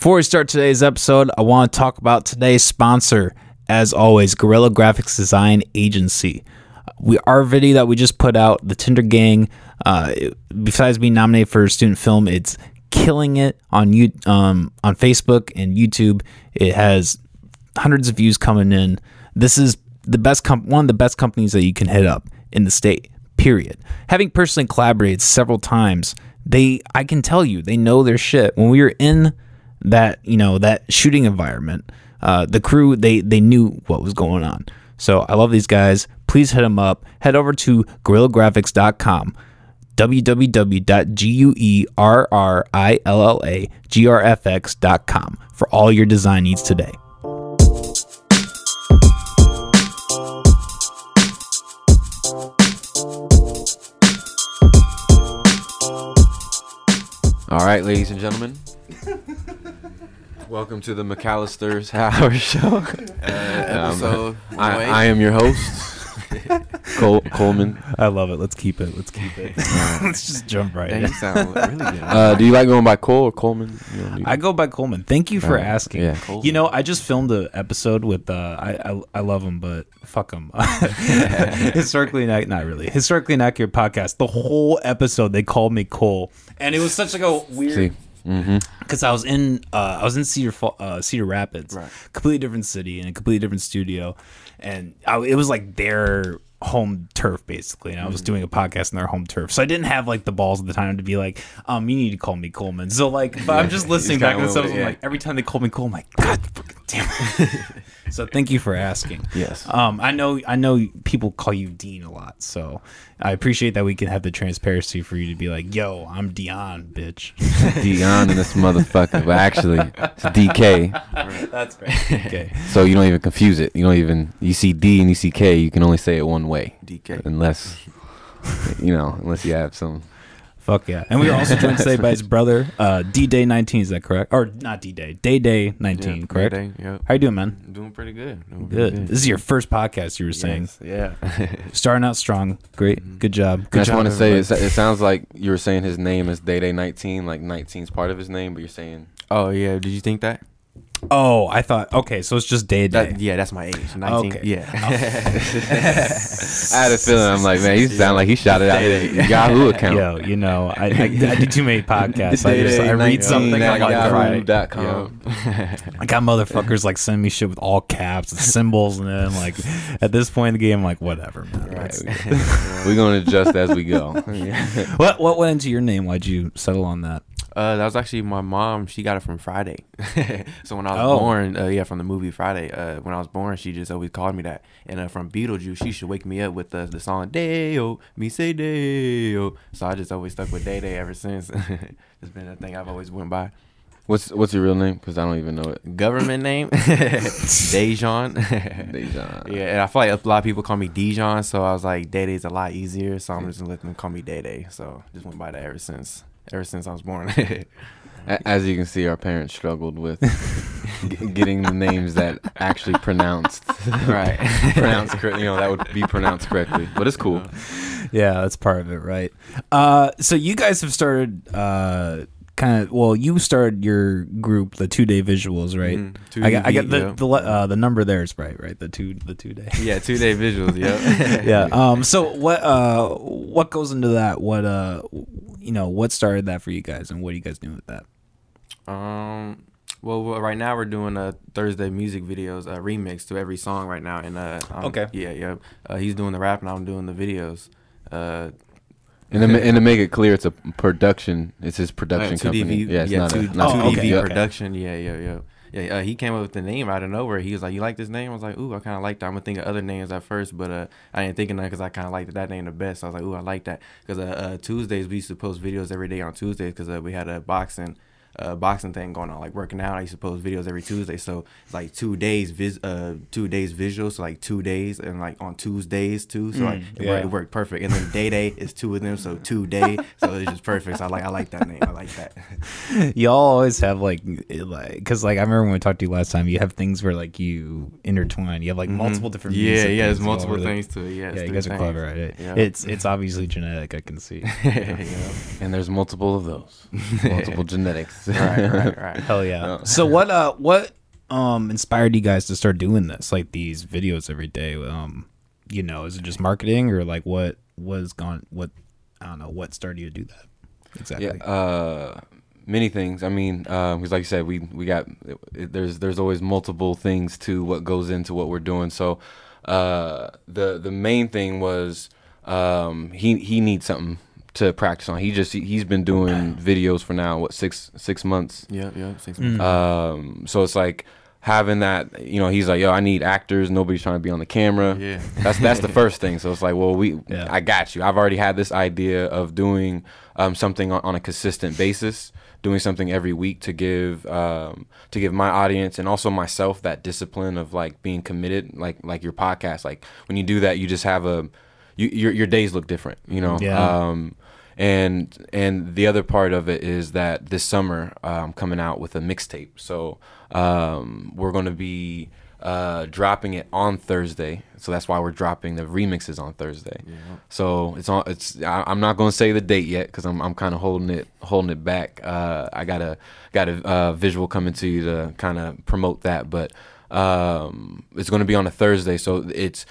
Before we start today's episode, I want to talk about today's sponsor, as always, Guerilla Graphics Design Agency. We our video that we just put out, the Tinder Gang. Uh, besides being nominated for student film, it's killing it on you um, on Facebook and YouTube. It has hundreds of views coming in. This is the best com- one of the best companies that you can hit up in the state. Period. Having personally collaborated several times, they I can tell you they know their shit. When we were in that you know that shooting environment, uh, the crew they they knew what was going on. So I love these guys. Please hit them up. Head over to GuerillaGraphics.com www.guerrillagrafx.com for all your design needs today. All right, ladies and gentlemen. Welcome to the McAllister's Hour Show. episode I. I am your host, Col- Coleman. I love it. Let's keep it. Let's keep it. Let's just jump right Dang, in. you sound really good. Uh, do you like going by Cole or Coleman? You know, you- I go by Coleman. Thank you for Alright, asking. yeah. You know, I just filmed an episode with. Uh, I, I I love him, but fuck him. Historically, not not really. Historically inaccurate podcast. The whole episode they called me Cole, and it was such like a weird. See, mm-hmm. because I was in uh, I was in Cedar uh, Cedar Rapids, Right. completely different city and a completely different studio, and I, it was like their home turf basically, and I Mm-hmm. was doing a podcast in their home turf, so I didn't have like the balls at the time to be like, um, you need to call me Coleman. So like, but I'm just listening back stuff. I'm yeah. like, every time they called me coleman I'm like, God, fucking damn it. So thank you for asking. Yes. Um, I know I know people call you Dean a lot, so I appreciate that we can have the transparency for you to be like, yo, I'm Dion, bitch. Dion and this motherfucker. But actually, it's DK. That's right. Okay. So you don't even confuse it. You don't even. You see D and you see K. You can only say it one way, DK. unless you know, unless you have some. Fuck yeah. And we were also joined today by his brother, uh, D Day 19, is that correct? Or not D Day, Day Day 19, Yeah, correct? Day, yep. How you doing, man? I'm doing pretty good. Doing Good. pretty This is your first podcast, you were saying. Yes, Yeah. Starting out strong. Great. Good job. I Good just want to say, everybody. it, it sounds like you were saying his name is Day Day 19, like 19 is part of his name, but you're saying oh yeah. Did you think that? Oh, I thought, okay, so it's just Day Day. that yeah, that's my age. 19. Okay. Yeah. I had a feeling. I'm like, man, you sound like he shot it out of Yahoo account. Yo, you know, I, I, I do too many podcasts. I, just, I read something, I'm like, right. Yahoo.com. I got motherfuckers like sending me shit with all caps and symbols, and then like at this point in the game, I'm like, whatever, man. Right. That's- We're gonna adjust as we go. What what went into your name? Why'd you settle on that? Uh, that was actually my mom. She got it from Friday. so when I was Oh. born, uh, yeah, from the movie Friday. Uh, when I was born, she just always called me that. And uh, from Beetlejuice, she should wake me up with the the song Dayo, me say Dayo. So I just always stuck with Day Day ever since. it's been a thing I've always went by. What's what's your real name? Because I don't even know it. Government name, Dejan. Dejan. yeah, and I feel like a lot of people call me Dijon, so I was like Day Day's a lot easier, so I'm just gonna let them call me Day Day. So just went by that ever since. Ever since I was born. As you can see, our parents struggled with getting the names that actually pronounced right. pronounced correct. You know that would be pronounced correctly, but it's cool. Yeah, that's part of it, right? Uh, so you guys have started, uh, kind of. Well, you started your group, the two day visuals, right? Two I got, I got the yeah. the uh, the number there is right, right? The two the two day. Yeah, two day visuals. Yeah. yeah. Um. So what uh what goes into that? What uh you know what started that for you guys, and what are you guys doing with that? Um. Well, well, right now we're doing a Thursday music videos, a remix to every song right now, and uh. I'm- Okay. Yeah, yeah. Uh, he's doing the rap and I'm doing the videos. Uh. And to, and to make it clear, it's a production. It's his production uh, 2DV, company. Yeah, it's yeah, not two, a not Oh, 2DV okay. production. Yeah, yeah, yeah. Yeah, uh, he came up with the name out of nowhere. He was like, "You like this name?" I was like, "Ooh, I kind of like that." I'm gonna think of other names at first, but uh, I didn't think of none because I kind of liked that name the best. So I was like, "Ooh, I like that." Because uh, uh, Tuesdays we used to post videos every day on Tuesdays because uh, we had a boxing uh, boxing thing going on, like working out. I used to post videos every Tuesday, so it's like two days vis uh two days visuals, so like two days, and like on Tuesdays too. So like it, yeah. worked, it worked perfect. And then day day is two of them, so two day. So it's just perfect. So I like I like that name. I like that. Y'all always have like, it, like, because like I remember when we talked to you last time, you have things where like you intertwine. You have like multiple different. Mm-hmm. Yeah, music yeah. things There's multiple over the- things to it. Yeah, Yeah, it's you three guys are things. clever at it. Yeah. It's it's obviously genetic. I can see. yeah. And there's multiple of those. multiple genetics. right, right, right. Hell yeah. No. So what uh what um inspired you guys to start doing this? Like these videos every day? Um you know, is it just marketing or like what was gone what I don't know, what started you to do that? Exactly. Yeah, uh, many things. I mean, because like you said, we we got it, there's there's always multiple things to what goes into what we're doing. So uh, the the main thing was um, he he needs something to practice on. He just he, he's been doing videos for now what six six months. Yeah, yep. Six Mm. months. Um, so it's like having that. You know, he's like, yo, I need actors. Nobody's trying to be on the camera. yeah. That's that's the first thing. So it's like, well, we, Yeah. I got you. I've already had this idea of doing um, something on, on a consistent basis, doing something every week to give um, to give my audience and also myself that discipline of like being committed, like like your podcast. Like when you do that, you just have a you, your your days look different. You know. Yeah. Um, and and the other part of it is that this summer I'm coming out with a mixtape. So um, we're going to be uh, dropping it on Thursday. So that's why we're dropping the remixes on Thursday. Yeah. So it's on. It's. I, I'm not going to say the date yet because I'm. I'm kind of holding it. Holding it back. Uh, I got a got a uh, visual coming to you to kind of promote that, but um, it's going to be on a Thursday. So it's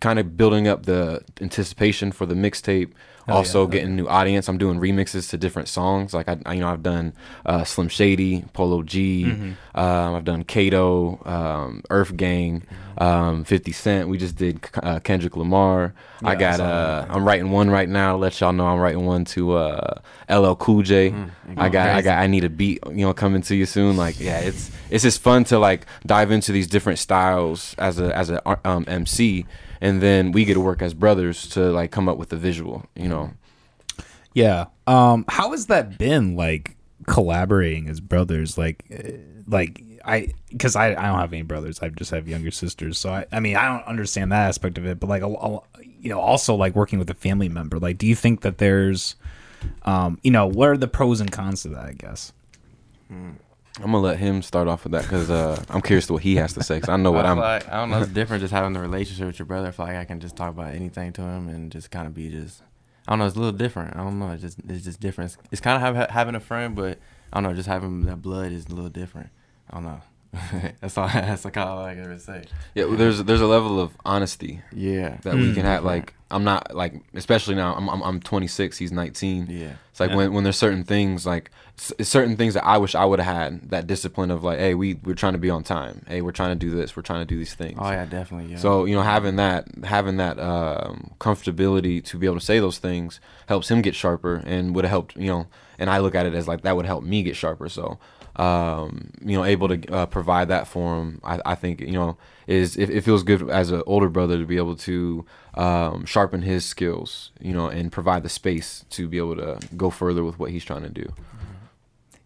kind of building up the anticipation for the mixtape. Hell also yeah. getting new audience. I'm doing remixes to different songs. Like I, I you know, I've done uh, Slim Shady, Polo G. Mm-hmm. Um, I've done Kato, um, Earthgang, um, 50 Cent. We just did uh, Kendrick Lamar. Yeah, I got. Uh. I'm writing one right now. to Let y'all know I'm writing one to uh, LL Cool J. Mm, I got. I got. I need a beat. You know, coming to you soon. Like, yeah, it's it's just fun to like dive into these different styles as a as a um, MC, and then we get to work as brothers to like come up with the visual. You know. Yeah. Um how has that been like collaborating as brothers like uh, like I cuz I I don't have any brothers. I just have younger sisters. So I I mean, I don't understand that aspect of it, but like a, a- you know, also like working with a family member. Like do you think that there's um you know, what are the pros and cons to that, I guess? I'm gonna let him start off with that because uh, I'm curious to what he has to say. Cause I know what I I'm. like I don't know. It's different just having the relationship with your brother. I feel like I can just talk about anything to him and just kind of be just. I don't know. It's a little different. I don't know. It's just it's just different. It's, it's kind of have, having a friend, but I don't know. Just having that blood is a little different. I don't know. that's all. That's kind of all I can ever say. Yeah, well, there's there's a level of honesty Yeah. that we Mm. can have. Like I'm not like, especially now. I'm I'm, I'm 26. He's 19. Yeah. It's like Yeah. when, when there's certain things like certain things that I wish I would have had that discipline of like, hey, we we're trying to be on time. Hey, we're trying to do this. We're trying to do these things. Oh yeah, definitely. Yeah. So you know, having that having that um, comfortability to be able to say those things helps him get sharper, and would have helped you know. And I look at it as like that would help me get sharper. So um, you know, able to uh, provide that for him, I, I think you know is it, it feels good as an older brother to be able to um, sharpen his skills, you know, and provide the space to be able to go further with what he's trying to do.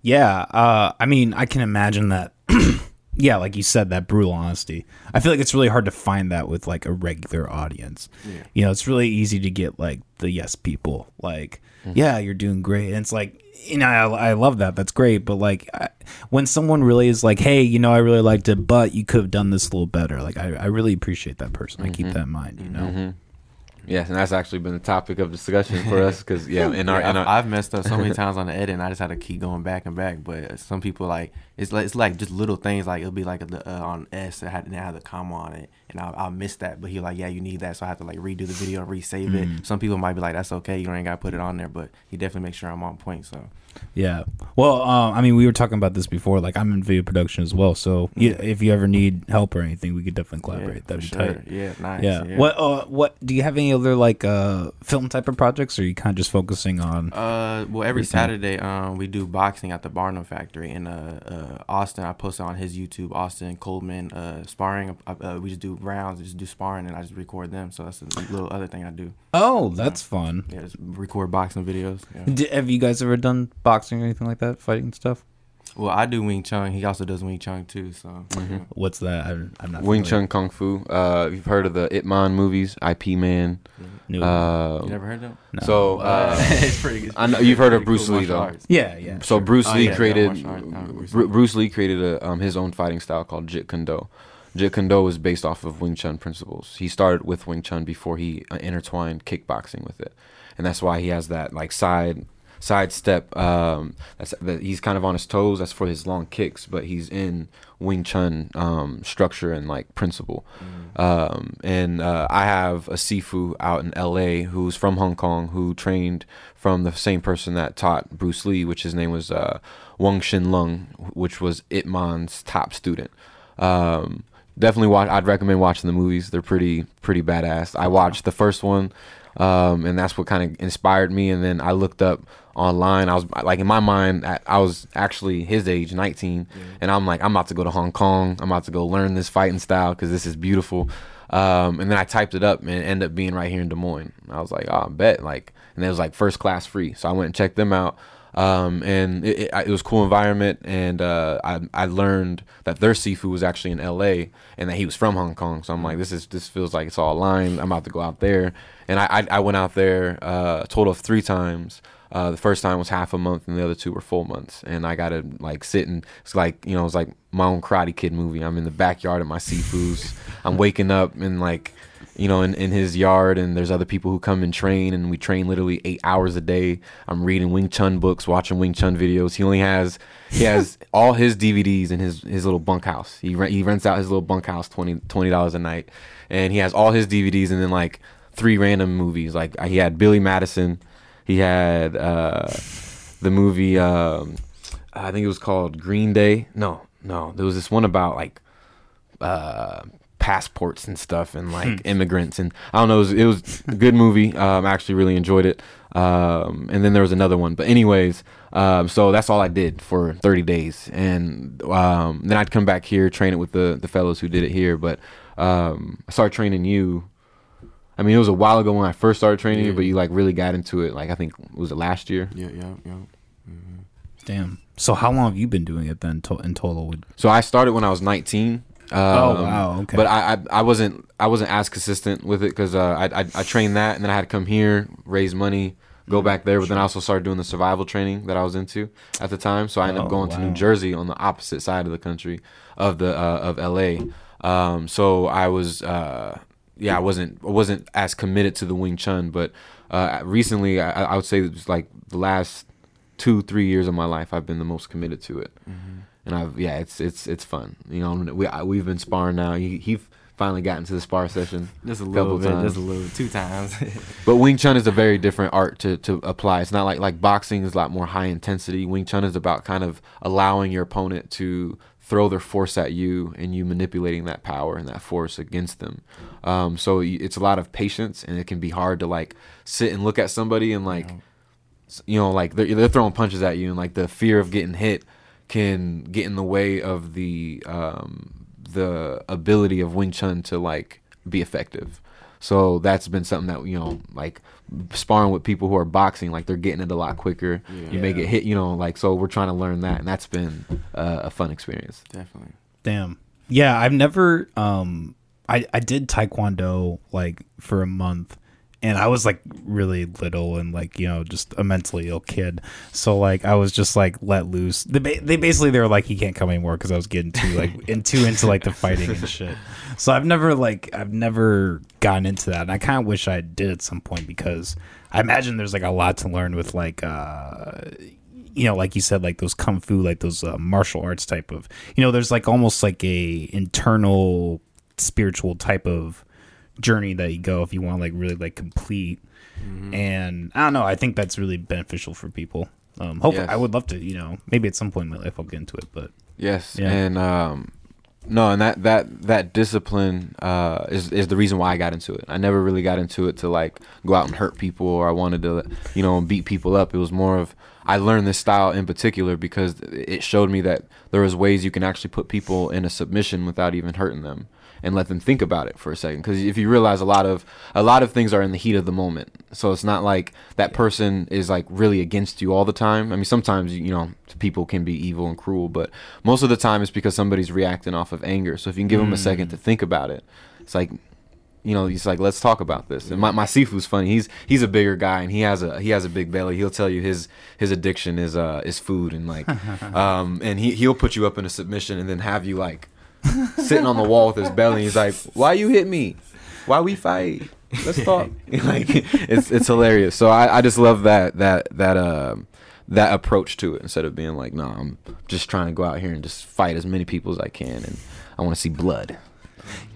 Yeah, uh, I mean, I can imagine that. yeah, like you said, that brutal honesty. I feel like it's really hard to find that with like a regular audience. Yeah. You know, it's really easy to get like the yes people, like, yeah, you're doing great. And it's like, you know, I, I love that. That's great. But like, I, when someone really is like, hey, you know, I really liked it, but you could have done this a little better. Like, I, I really appreciate that person. I keep that in mind. You know. hmm Yes, and that's actually been the topic of discussion for us because yeah, in our Yeah, in I've, our I've messed up so many times on the edit, and I just had to keep going back and back. But some people like it's like it's like just little things. Like it'll be like the uh, on S, it had and it had the comma on it, and I'll, I'll miss that. But he like, yeah, you need that, so I have to like redo the video and resave Mm. it. Some people might be like, that's okay, you don't got to put it on there, but he definitely makes sure I'm on point. So Yeah. Well, um, I mean, we were talking about this before. Like, I'm in video production as well. So, yeah, if you ever need help or anything, we could definitely collaborate. yeah, That'd be sure. tight. Yeah, nice. Yeah. What? Uh, what? Do you have any other like uh film type of projects, or are you kind of just focusing on? Uh, well, every. Saturday, um, we do boxing at the Barnum Factory in uh, uh Austin. I post it on his YouTube, Austin Coleman, uh, sparring. Uh, uh, we just do rounds, we just do sparring, and I just record them. So that's a little other thing I do. Oh, that's fun. Yeah, just record boxing videos. Yeah. D- have you guys ever done boxing or anything like that, fighting stuff? Well, I do Wing Chun. He also does Wing Chun too. So Mhm. What's that? I'm, I'm not. Wing familiar. Chun Kung Fu. Uh, you've heard of the Ip Man movies, Ip Man. No. Uh, you never heard of them? no. so uh, it's pretty. It's I know you've heard of Bruce cool Lee, though. arts. yeah, yeah. so sure. Bruce Oh, Lee yeah, yeah, created martial uh, Bruce Bru- Lee. Bruce Lee created a, um, his own fighting style called Jeet Kune Do. Jeet Kune Do is based off of Wing Chun principles. He started with Wing Chun before he uh, intertwined kickboxing with it, and that's why he has that like side sidestep. Um, that's that he's kind of on his toes. That's for his long kicks, but he's in Wing Chun um, structure and like principle. Um, and uh, I have a Sifu out in L.A. who's from Hong Kong who trained from the same person that taught Bruce Lee, which his name was uh, Wong Shun Leung, which was Ip Man's top student. Um, definitely watch. I'd recommend watching the movies. They're pretty pretty badass. I watched the first one, um, and that's what kind of inspired me. And then I looked up online. I was like in my mind, I I was actually his age, 19, and I'm like, I'm about to go to Hong Kong. I'm about to go learn this fighting style because this is beautiful. Um, and then I typed it up and it ended up being right here in Des Moines. I was like, oh, I bet. Like, and it was like first class free. So I went and checked them out. Um, and it, it, it was cool environment. And uh, I, I learned that their Sifu was actually in LA and that he was from Hong Kong. So I'm like, this is this feels like it's all aligned. I'm about to go out there. And I, I, I went out there uh, a total of three times. Uh, the first time was half a month, and the other two were full months. And I got to like sit and it's like you know it's like my own Karate Kid movie. I'm in the backyard of my Sifu's. I'm waking up and like you know in, in his yard, and there's other people who come and train, and we train literally eight hours a day. I'm reading Wing Chun books, watching Wing Chun videos. He only has he has all his DVDs in his his little bunkhouse. He rent, he rents out his little bunkhouse 20 dollars a night, and he has all his DVDs, and then like three random movies. Like he had Billy Madison. He had uh, the movie. Um, I think it was called Green Day. No, no, there was this one about like uh, passports and stuff and like immigrants and I don't know. It was, it was a good movie. Um, I actually really enjoyed it. Um, and then there was another one. But anyways, um, so that's all I did for 30 days, and um, then I'd come back here, train it with the the fellows who did it here. But um, I started training you. I mean, it was a while ago when I first started training you, Yeah. but you like really got into it. Like I think was it last year? Yeah, yeah, yeah. Damn. So how long have you been doing it then to- in total? So I started when I was 19. Um, Oh, wow, okay. But I, I I wasn't I wasn't as consistent with it because uh, I, I I trained that and then I had to come here raise money Mm-hmm. go back there but then I also started doing the survival training that I was into at the time so I ended Oh, up going to. New Jersey on the opposite side of the country of the uh, of LA um, so I was uh, yeah I wasn't I wasn't as committed to the Wing Chun but uh, recently I, I would say it was like the last two three years of my life I've been the most committed to it and I've yeah, it's it's it's fun. You know, we I, we've been sparring now. He he finally got into the spar session, Just a Couple little bit, times. just a little, two times. but Wing Chun is a very different art to to apply. It's not like like boxing is a lot more high intensity. Wing Chun is about kind of allowing your opponent to throw their force at you and you manipulating that power and that force against them. Um, so it's a lot of patience and it can be hard to like sit and look at somebody and like you know like they're, they're throwing punches at you and like the fear of getting hit can get in the way of the um, the ability of Wing Chun to like be effective. So that's been something that you know like sparring with people who are boxing like they're getting it a lot quicker. You may get hit, you know, like so we're trying to learn that and that's been uh, a fun experience. Definitely. Damn. Yeah, I've never um I I did taekwondo like for a month and I was like really little and like, you know, just a mentally ill kid. So like I was just like let loose. They, ba- they basically they were like he can't come anymore cuz I was getting too like in too into like the fighting and shit. So I've never like I've never gotten into that. And I kind of wish I did at some point because I imagine there's like a lot to learn with like uh you know, like you said, like those kung fu, like those uh, martial arts type of, you know, there's like almost like a internal spiritual type of journey that you go if you want to like really like complete. And I don't know, I think that's really beneficial for people. Um, hopefully, Yes. I would love to, you know, maybe at some point in my life I'll get into it, but Yes, Yeah. and um, no, and that that that discipline uh, is is the reason why I got into it. I never really got into it to like go out and hurt people or I wanted to you know beat people up. It was more of I learned this style in particular because it showed me that there was ways you can actually put people in a submission without even hurting them and let them think about it for a second because if you realize a lot of a lot of things are in the heat of the moment so it's not like that person is like really against you all the time i mean sometimes you know people can be evil and cruel but most of the time it's because somebody's reacting off of anger so if you can give them a second to think about it it's like you know, he's like, let's talk about this. And my, my Sifu's funny. He's he's a bigger guy and he has a he has a big belly. He'll tell you his his addiction is uh is food and like um and he he'll put you up in a submission and then have you like sitting on the wall with his belly. He's like, why you hit me? Why we fight? Let's talk. like it's it's hilarious. So I, I just love that that that um that approach to it instead of being like, no, I'm just trying to go out here and just fight as many people as I can, and I want to see blood.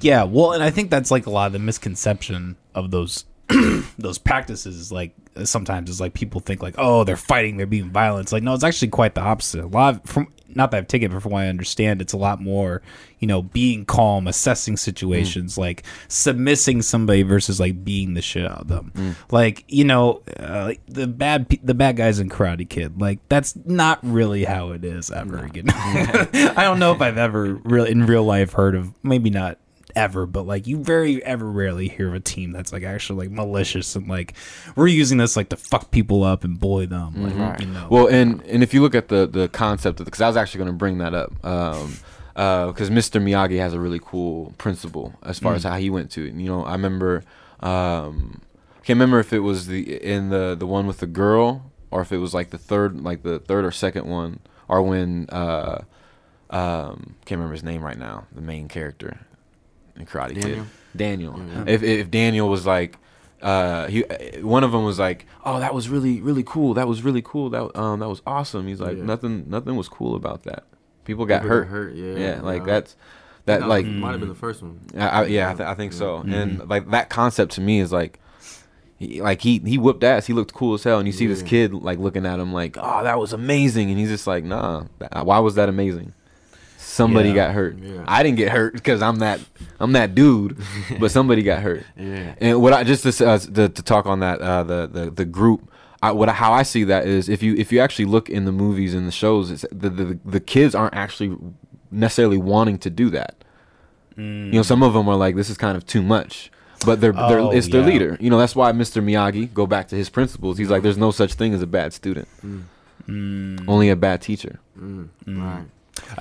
Yeah, well, and I think that's like a lot of the misconception of those those practices. Like sometimes it's like people think like, oh, they're fighting, they're being violent. It's like no, it's actually quite the opposite. A lot of, from not that I've taken it, but from what I understand, it's a lot more, you know, being calm, assessing situations, like submissing somebody versus like beating the shit out of them. Like you know, uh, the bad pe- the bad guys in Karate Kid, like that's not really how it is ever. You know, I don't know if I've ever really in real life heard of maybe not ever, but like you very ever rarely hear of a team that's like actually like malicious and like we're using this like to fuck people up and bully them. Like, you know, Well, and and if you look at the the concept of because I was actually going to bring that up, um, because Mr. Miyagi has a really cool principle as far as how he went to it. You know, I remember, um, I can't remember if it was the in the the one with the girl or if it was like the third, like the third or second one, or when uh, um, can't remember his name right now, the main character Karate Daniel? Kid, Daniel. If if Daniel was like. Uh, he one of them was like, "Oh, that was really really cool. That was really cool. That um that was awesome." He's like, Yeah. "Nothing nothing was cool about that. People got People hurt. hurt, yeah. yeah. Like Yeah. that's that No, like might have been the first one. I, I, yeah, I, th- I think so. And like that concept to me is like, he, like he he whooped ass. He looked cool as hell, and you see this kid like looking at him like, "Oh, that was amazing," and he's just like, "Nah, that, why was that amazing?" Somebody Yeah. got hurt. Yeah. I didn't get hurt because I'm that I'm that dude, but somebody got hurt. Yeah. And what I just to, uh, to, to talk on that uh, the the the group. I, what how I see that is if you if you actually look in the movies and the shows, it's, the, the the kids aren't actually necessarily wanting to do that. You know, some of them are like, this is kind of too much. But they're, they're Oh, it's their leader. You know, that's why Mr. Miyagi, go back to his principles. He's like, there's no such thing as a bad student, only a bad teacher. Mm. Right.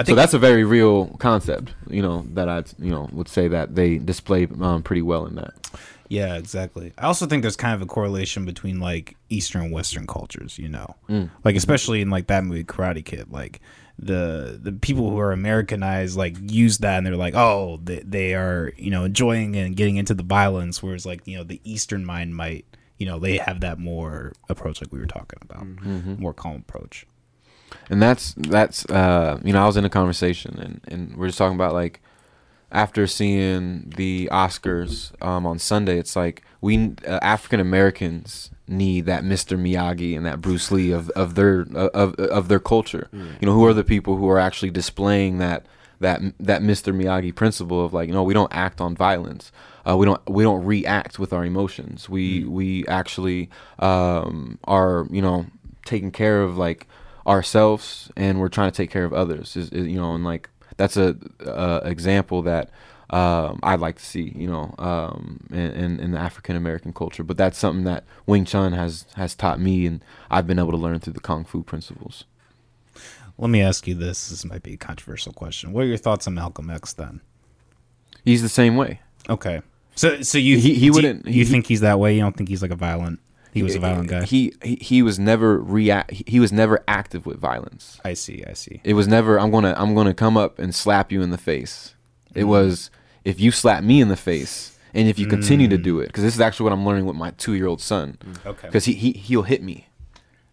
So that's a very real concept. You know that I you know would say that they display um, pretty well in that. Yeah, exactly. I also think there's kind of a correlation between like Eastern and Western cultures, you know, like especially in like that movie Karate Kid, like the the people who are Americanized like use that and they're like, oh, they, they are you know enjoying and getting into the violence, whereas like you know the Eastern mind might you know they have that more approach like we were talking about, more calm approach. And that's that's uh you know i was in a conversation and and we're just talking about like after seeing the oscars um on sunday it's like we uh, african americans need that mr miyagi and that bruce lee of of their of of their culture. You know who are the people who are actually displaying that that that mr miyagi principle of like you know we don't act on violence. Uh, we don't we don't react with our emotions. We we actually um are you know taking care of like ourselves and we're trying to take care of others is, is you know and like that's a, a example that um, I'd like to see you know um, in, in, in the African American culture but that's something that Wing Chun has has taught me and I've been able to learn through the Kung Fu principles Let me ask you this: This might be a controversial question. What are your thoughts on Malcolm X then? he's the same way Okay, so so you He- he wouldn't- you, he- think he's that way? You don't think he's like a violent? He was a violent guy. he he, he was never react he, was never active with violence I see. I see. it was never i'm gonna i'm gonna come up and slap you in the face Mm. it was if you slap me in the face and if you continue to do it because this is actually what i'm learning with my two-year-old son Okay. because he, he he'll hit me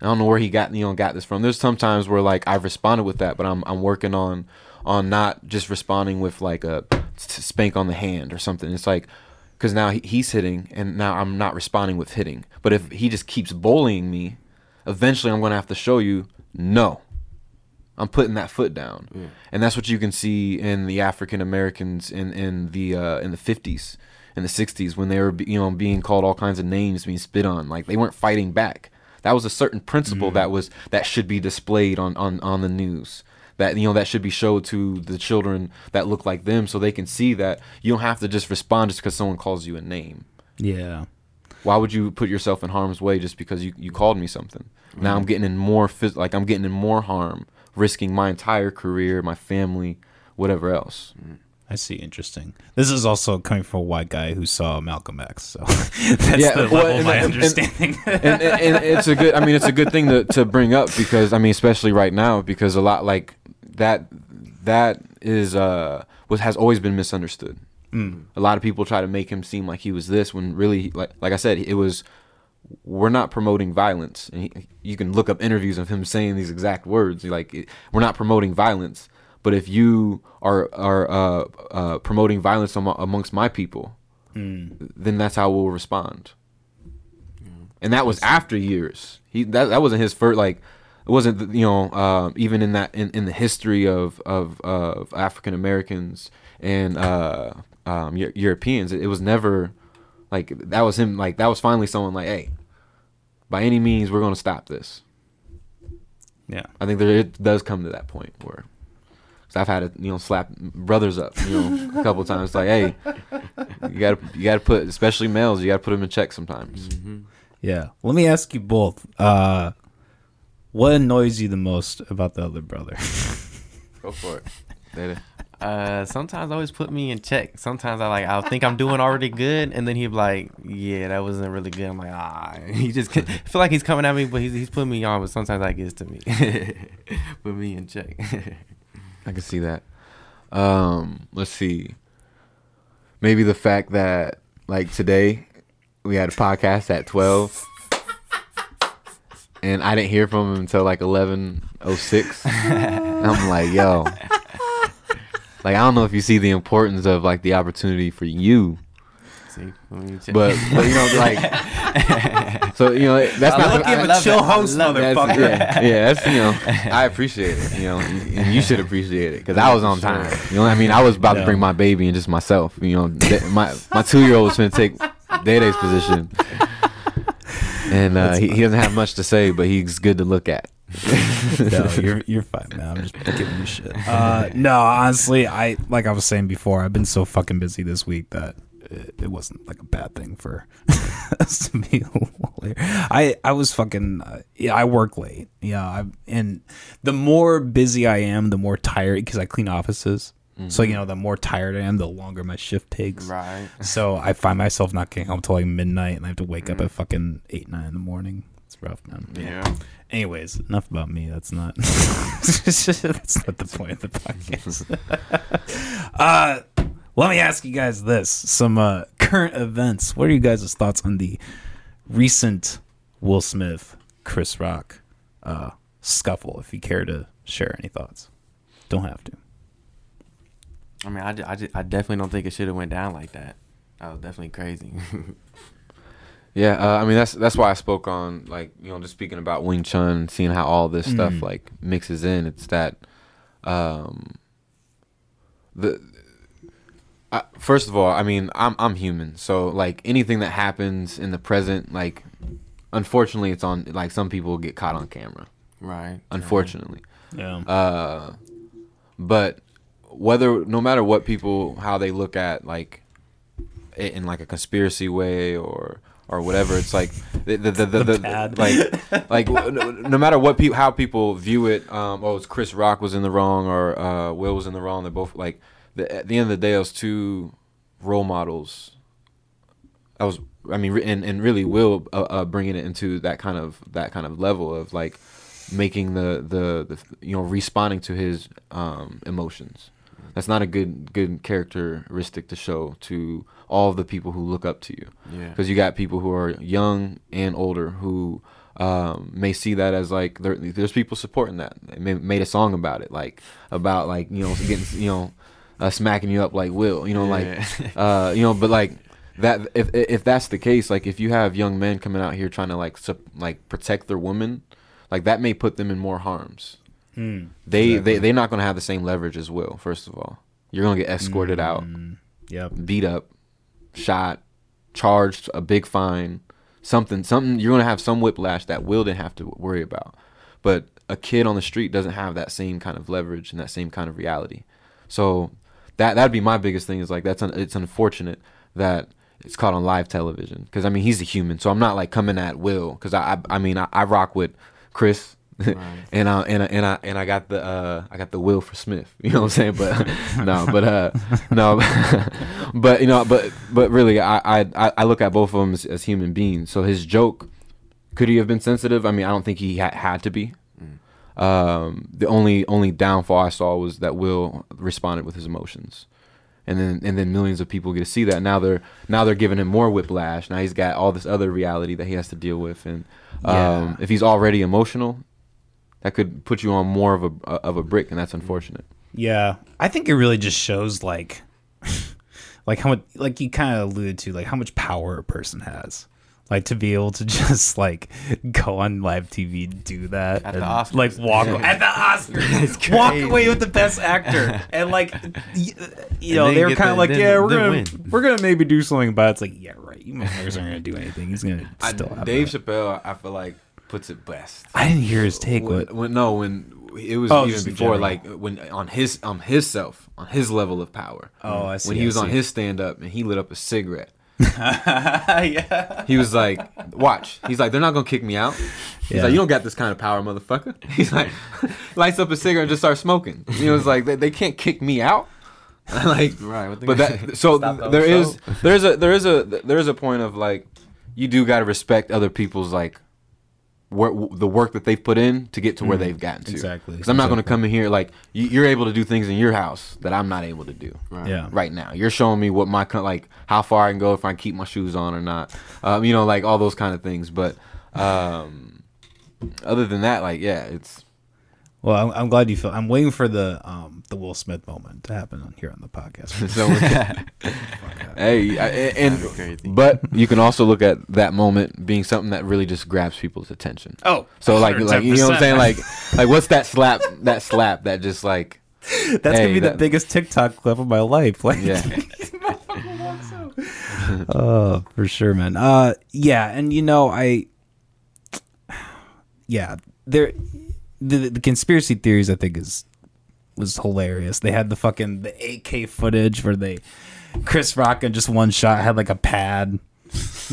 i don't know where he got you know got this from there's some times where like i've responded with that but i'm i'm working on on not just responding with like a spank on the hand or something it's like because now he, he's hitting and now i'm not responding with hitting but if he just keeps bullying me eventually i'm gonna have to show you no I'm putting that foot down, and that's what you can see in the African Americans in in the uh, in the 50s, in the 60s when they were you know being called all kinds of names, being spit on. Like they weren't fighting back. That was a certain principle that was that should be displayed on on on the news. That you know that should be showed to the children that look like them, so they can see that you don't have to just respond just because someone calls you a name. Yeah. Why would you put yourself in harm's way just because you, you called me something? Now I'm getting in more phys- like I'm getting in more harm, risking my entire career, my family, whatever else. I see. Interesting. This is also coming from a white guy who saw Malcolm X, so that's Yeah, the well, level of my and- and- understanding. and, and, and it's a good. I mean, it's a good thing to, to bring up because I mean, especially right now, because a lot like that that is uh what has always been misunderstood. A lot of people try to make him seem like he was this when really, like like I said, it was. We're not promoting violence, and he, you can look up interviews of him saying these exact words. Like, it, we're not promoting violence, but if you are are uh, uh, promoting violence amo- amongst my people, then that's how we'll respond. And that was after years. He that that wasn't his first like it wasn't you know uh, even in that in, in the history of of, of African Americans and uh, um, Eu- Europeans. It, was never like that was him like that was finally someone like hey, by any means we're going to stop this. Yeah. I think there it does come to that point where. So I've had to, you know, slap brothers up, you know, a couple times. Like, hey, you gotta, you gotta put, especially males, you gotta put them in check sometimes. Yeah. Let me ask you both. Uh, what annoys you the most about the other brother? Go for it. Data. Uh, sometimes always put me in check. Sometimes I like I think I'm doing already good, and then he'd be like, "Yeah, that wasn't really good." I'm like, "Ah," he just I feel like he's coming at me, but he's he's putting me on. But sometimes that gets to me. put me in check. I can see that. Um, let's see. Maybe the fact that like today we had a podcast at twelve, and I didn't hear from him until like eleven oh six. I'm like, yo, like I don't know if you see the importance of like the opportunity for you, See, put me in check. but but you know like, so you know that's I not. love the- it. Give I a chill it. Host, love it. That's, motherfucker. yeah, yeah, that's you know, I appreciate it, you know, and you should appreciate it because I was on time. You know, what I mean, I was about Yeah. to bring my baby and just myself. You know, my my two year old was gonna take Day Day's position, and uh, he, he doesn't have much to say, but he's good to look at. no, you're you're fine, man. I'm just giving you shit. Uh, no, honestly, I like I was saying before, I've been so fucking busy this week that it, it wasn't like a bad thing for us to be late. I I was fucking uh, yeah. I work late. Yeah, I, and the more busy I am, the more tired because I clean offices. So you know, the more tired I am, the longer my shift takes. right. So I find myself not getting home till like midnight, and I have to wake up at fucking eight nine in the morning. It's rough, man. Yeah. Anyways, enough about me. That's not that's not the point of the podcast. uh let me ask you guys this. Some uh current events. What are you guys' thoughts on the recent Will Smith, Chris Rock uh scuffle, if you care to share any thoughts? Don't have to. I mean, I, I, ju- I definitely don't think it should have went down like that. That was definitely crazy. Yeah, uh, I mean that's that's why I spoke on like you know just speaking about Wing Chun, seeing how all this stuff Mm. like mixes in. It's that um, the I, first of all, I mean I'm I'm human, so like anything that happens in the present, like unfortunately, it's on like some people get caught on camera. right. Unfortunately, Yeah. uh, but whether no matter what people how they look at like it in like a conspiracy way or or whatever it's like the the, the, the, the- like like no, no matter what people how people view it um oh it's Chris Rock was in the wrong or uh Will was in the wrong they're both like the, at the end of the day those two role models I was I mean and and really Will uh, uh, bringing it into that kind of that kind of level of like making the the, the you know responding to his um, emotions. That's not a good good characteristic to show to all of the people who look up to you. Yeah. Because you got people who are young and older who um, may see that as like there, there's people supporting that. They may, made a song about it, like about like you know getting you know uh, smacking you up like Will, you know Yeah. like uh, you know, but like that if if that's the case, like if you have young men coming out here trying to like sup, like protect their women, like that may put them in more harms. Mm. They Exactly. they they're not gonna have the same leverage as Will. First of all, you're gonna get escorted out, Mm, Yep. beat up, shot, charged a big fine, something something. You're gonna have some whiplash that Will didn't have to worry about, but a kid on the street doesn't have that same kind of leverage and that same kind of reality. So that that'd be my biggest thing is like that's un, it's unfortunate that it's caught on live television because I mean he's a human, so I'm not like coming at Will because I, I I mean I, I rock with Chris. And I and I and I and I got the uh I got the will for Smith. You know what I'm saying? But no, but uh no, but you know, but but really, I I I look at both of them as, as human beings. So his joke could he have been sensitive? I mean, I don't think he ha- had to be. Um, the only only downfall I saw was that Will responded with his emotions, and then and then millions of people get to see that. Now they're now they're giving him more whiplash. Now he's got all this other reality that he has to deal with, and um, Yeah. if he's already emotional, that could put you on more of a of a brick, and that's unfortunate. Yeah, I think it really just shows like, like how much, like you kind of alluded to, like how much power a person has, like to be able to just like go on live TV, do that, At the Oscars. like walk at the Oscars, walk away with the best actor, and like, y- you know, they were kind of the- like, then- yeah, we're then gonna win. we're gonna maybe do something about it. It's like, yeah, right, you motherfuckers aren't gonna do anything. He's gonna I, still have Dave that. Chappelle, I feel like puts it best. I didn't hear his take. when, What? when no when it was Oh, even before like when on his on his self on his level of power Oh, I see, when he I was on his stand up and he lit up a cigarette yeah. he was like watch he's like they're not gonna kick me out he's Yeah. like you don't got this kind of power motherfucker he's like lights up a cigarette and just starts smoking he was like they, they can't kick me out like Right, but that so Stop there is show. there's a there is a there is a point of like you do got to respect other people's like work, the work that they've put in to get to where they've gotten to. Mm. Exactly, Because I'm not going to come in here like you, you're able to do things in your house that I'm not able to do. Right. Yeah. Right now, you're showing me what my like how far I can go if I can keep my shoes on or not. Um, you know, like all those kind of things. But um, other than that, like yeah, it's Well, I'm, I'm glad you feel. I'm waiting for the um the Will Smith moment to happen on here on the podcast. so. hey, I, and That'd be but you can also look at that moment being something that really just grabs people's attention. oh, So like, like you know what I'm saying? Like, like what's that slap? That slap that just like, that's hey, gonna be the that- biggest TikTok clip of my life. Like, yeah, oh, for sure, man. Uh, yeah, and you know, I, yeah, there, the the conspiracy theories I think is was hilarious. They had the fucking the 8K footage where they Chris Rock in just one shot had like a pad.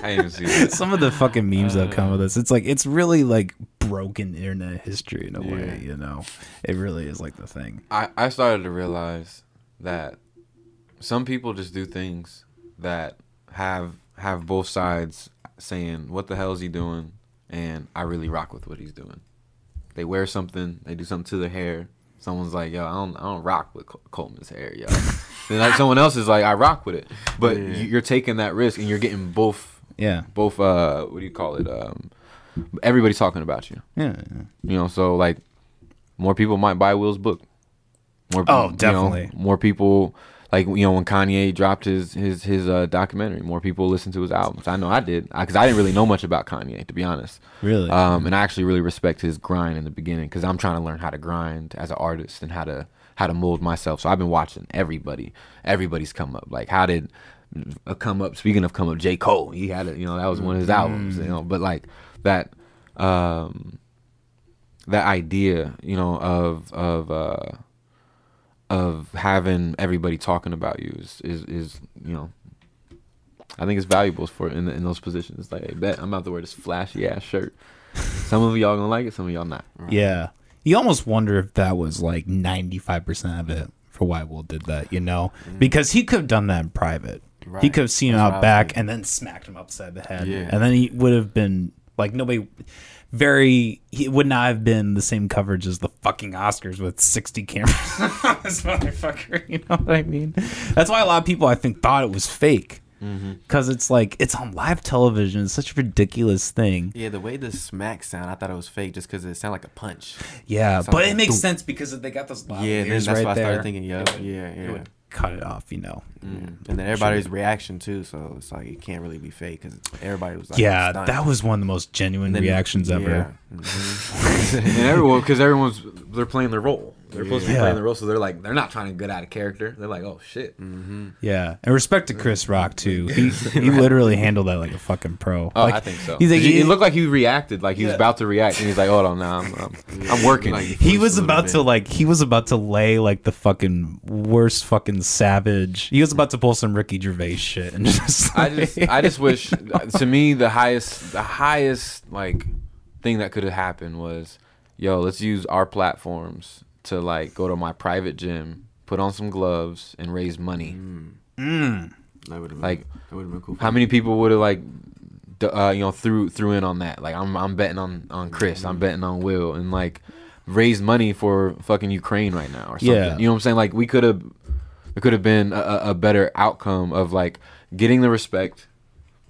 I didn't even see that. Some of the fucking memes that come with uh. this, it's like it's really like broken internet history in a way. You know, it really is like the thing. I I started to realize that some people just do things that have have both sides saying, "What the hell is he doing?" And I really rock with what he's doing. They wear something, they do something to their hair. Someone's like, "Yo, I don't, I don't rock with Col- Coleman's hair, yo." then like someone else is like, "I rock with it," but Yeah. you- you're taking that risk and you're getting both, Yeah, both. Uh, what do you call it? Um, everybody's talking about you. yeah, yeah. You know, so like more people might buy Will's book. More, Oh, you know, definitely. more people like you know when Kanye dropped his his his uh, documentary, more people listened to his albums. I know I did because I, didn't really know much about Kanye to be honest. Really? Um, and I actually really respect his grind in the beginning because I'm trying to learn how to grind as an artist and how to how to mold myself. So I've been watching everybody, everybody's come up. Like how did a come up? Speaking of come up, J Cole, he had it. You know that was one of his albums. You know, but like that. Um, that idea, you know, of of uh, of having everybody talking about you is is, is you know, I think it's valuable for in in those positions. Like, hey, bet I'm about to wear this flashy ass shirt. Some of y'all gonna like it, some of y'all not. Yeah. You almost wonder if that was like 95% of it for why Will did that, you know? Mm-hmm. Because he could have done that in private. Right. He could have seen him That's I out back and then smacked him upside the head. Yeah. And then he would have been like nobody very he would not have been the same coverage as the fucking Oscars with 60 cameras on this motherfucker, you know what I mean? That's why a lot of people I think thought it was fake. Mm-hmm. Cuz it's like it's on live television, it's such a ridiculous thing. Yeah, the way the smack sound, I thought it was fake just because it sounded like a punch. Yeah, Sounds but like it makes sense because they got those loud yeah, that's right what I there. started thinking. Yeah, yeah, It yeah. would cut it off, you know. Mm. And then everybody's reaction too, so it's like it can't really be fake because everybody was like, yeah, stunned. that was one of the most genuine then- reactions ever. yeah. Mhm. and everyone, because everyone's they're playing their role. They're supposed to be Yeah. playing their role, so they're like they're not trying to get out of character. They're like, oh shit. Mm-hmm. Yeah, and respect to Chris Rock too. He he literally handled that like a fucking pro. Oh, Like, I think so. He's like, he, he, it looked like he reacted, like he was Yeah. about to react, and he's like, "Hold on, now I'm, I'm, I'm working." Like, he was about bit. to like he was about to lay like the fucking worst fucking savage. He was about to pull some Ricky Gervais shit and just. I just, I just wish. To me, the highest, the highest like thing that could have happened was, yo, let's use our platforms to like go to my private gym, put on some gloves, and raise money. Mm. That would Like, that would have been cool. How many people would have like, uh, you know, threw threw in on that? Like, I'm I'm betting on on Chris. I'm betting on Will, and like raise money for fucking Ukraine right now or something. Yeah. You know what I'm saying? Like, we could have. It could have been a, a- a better outcome of like getting the respect,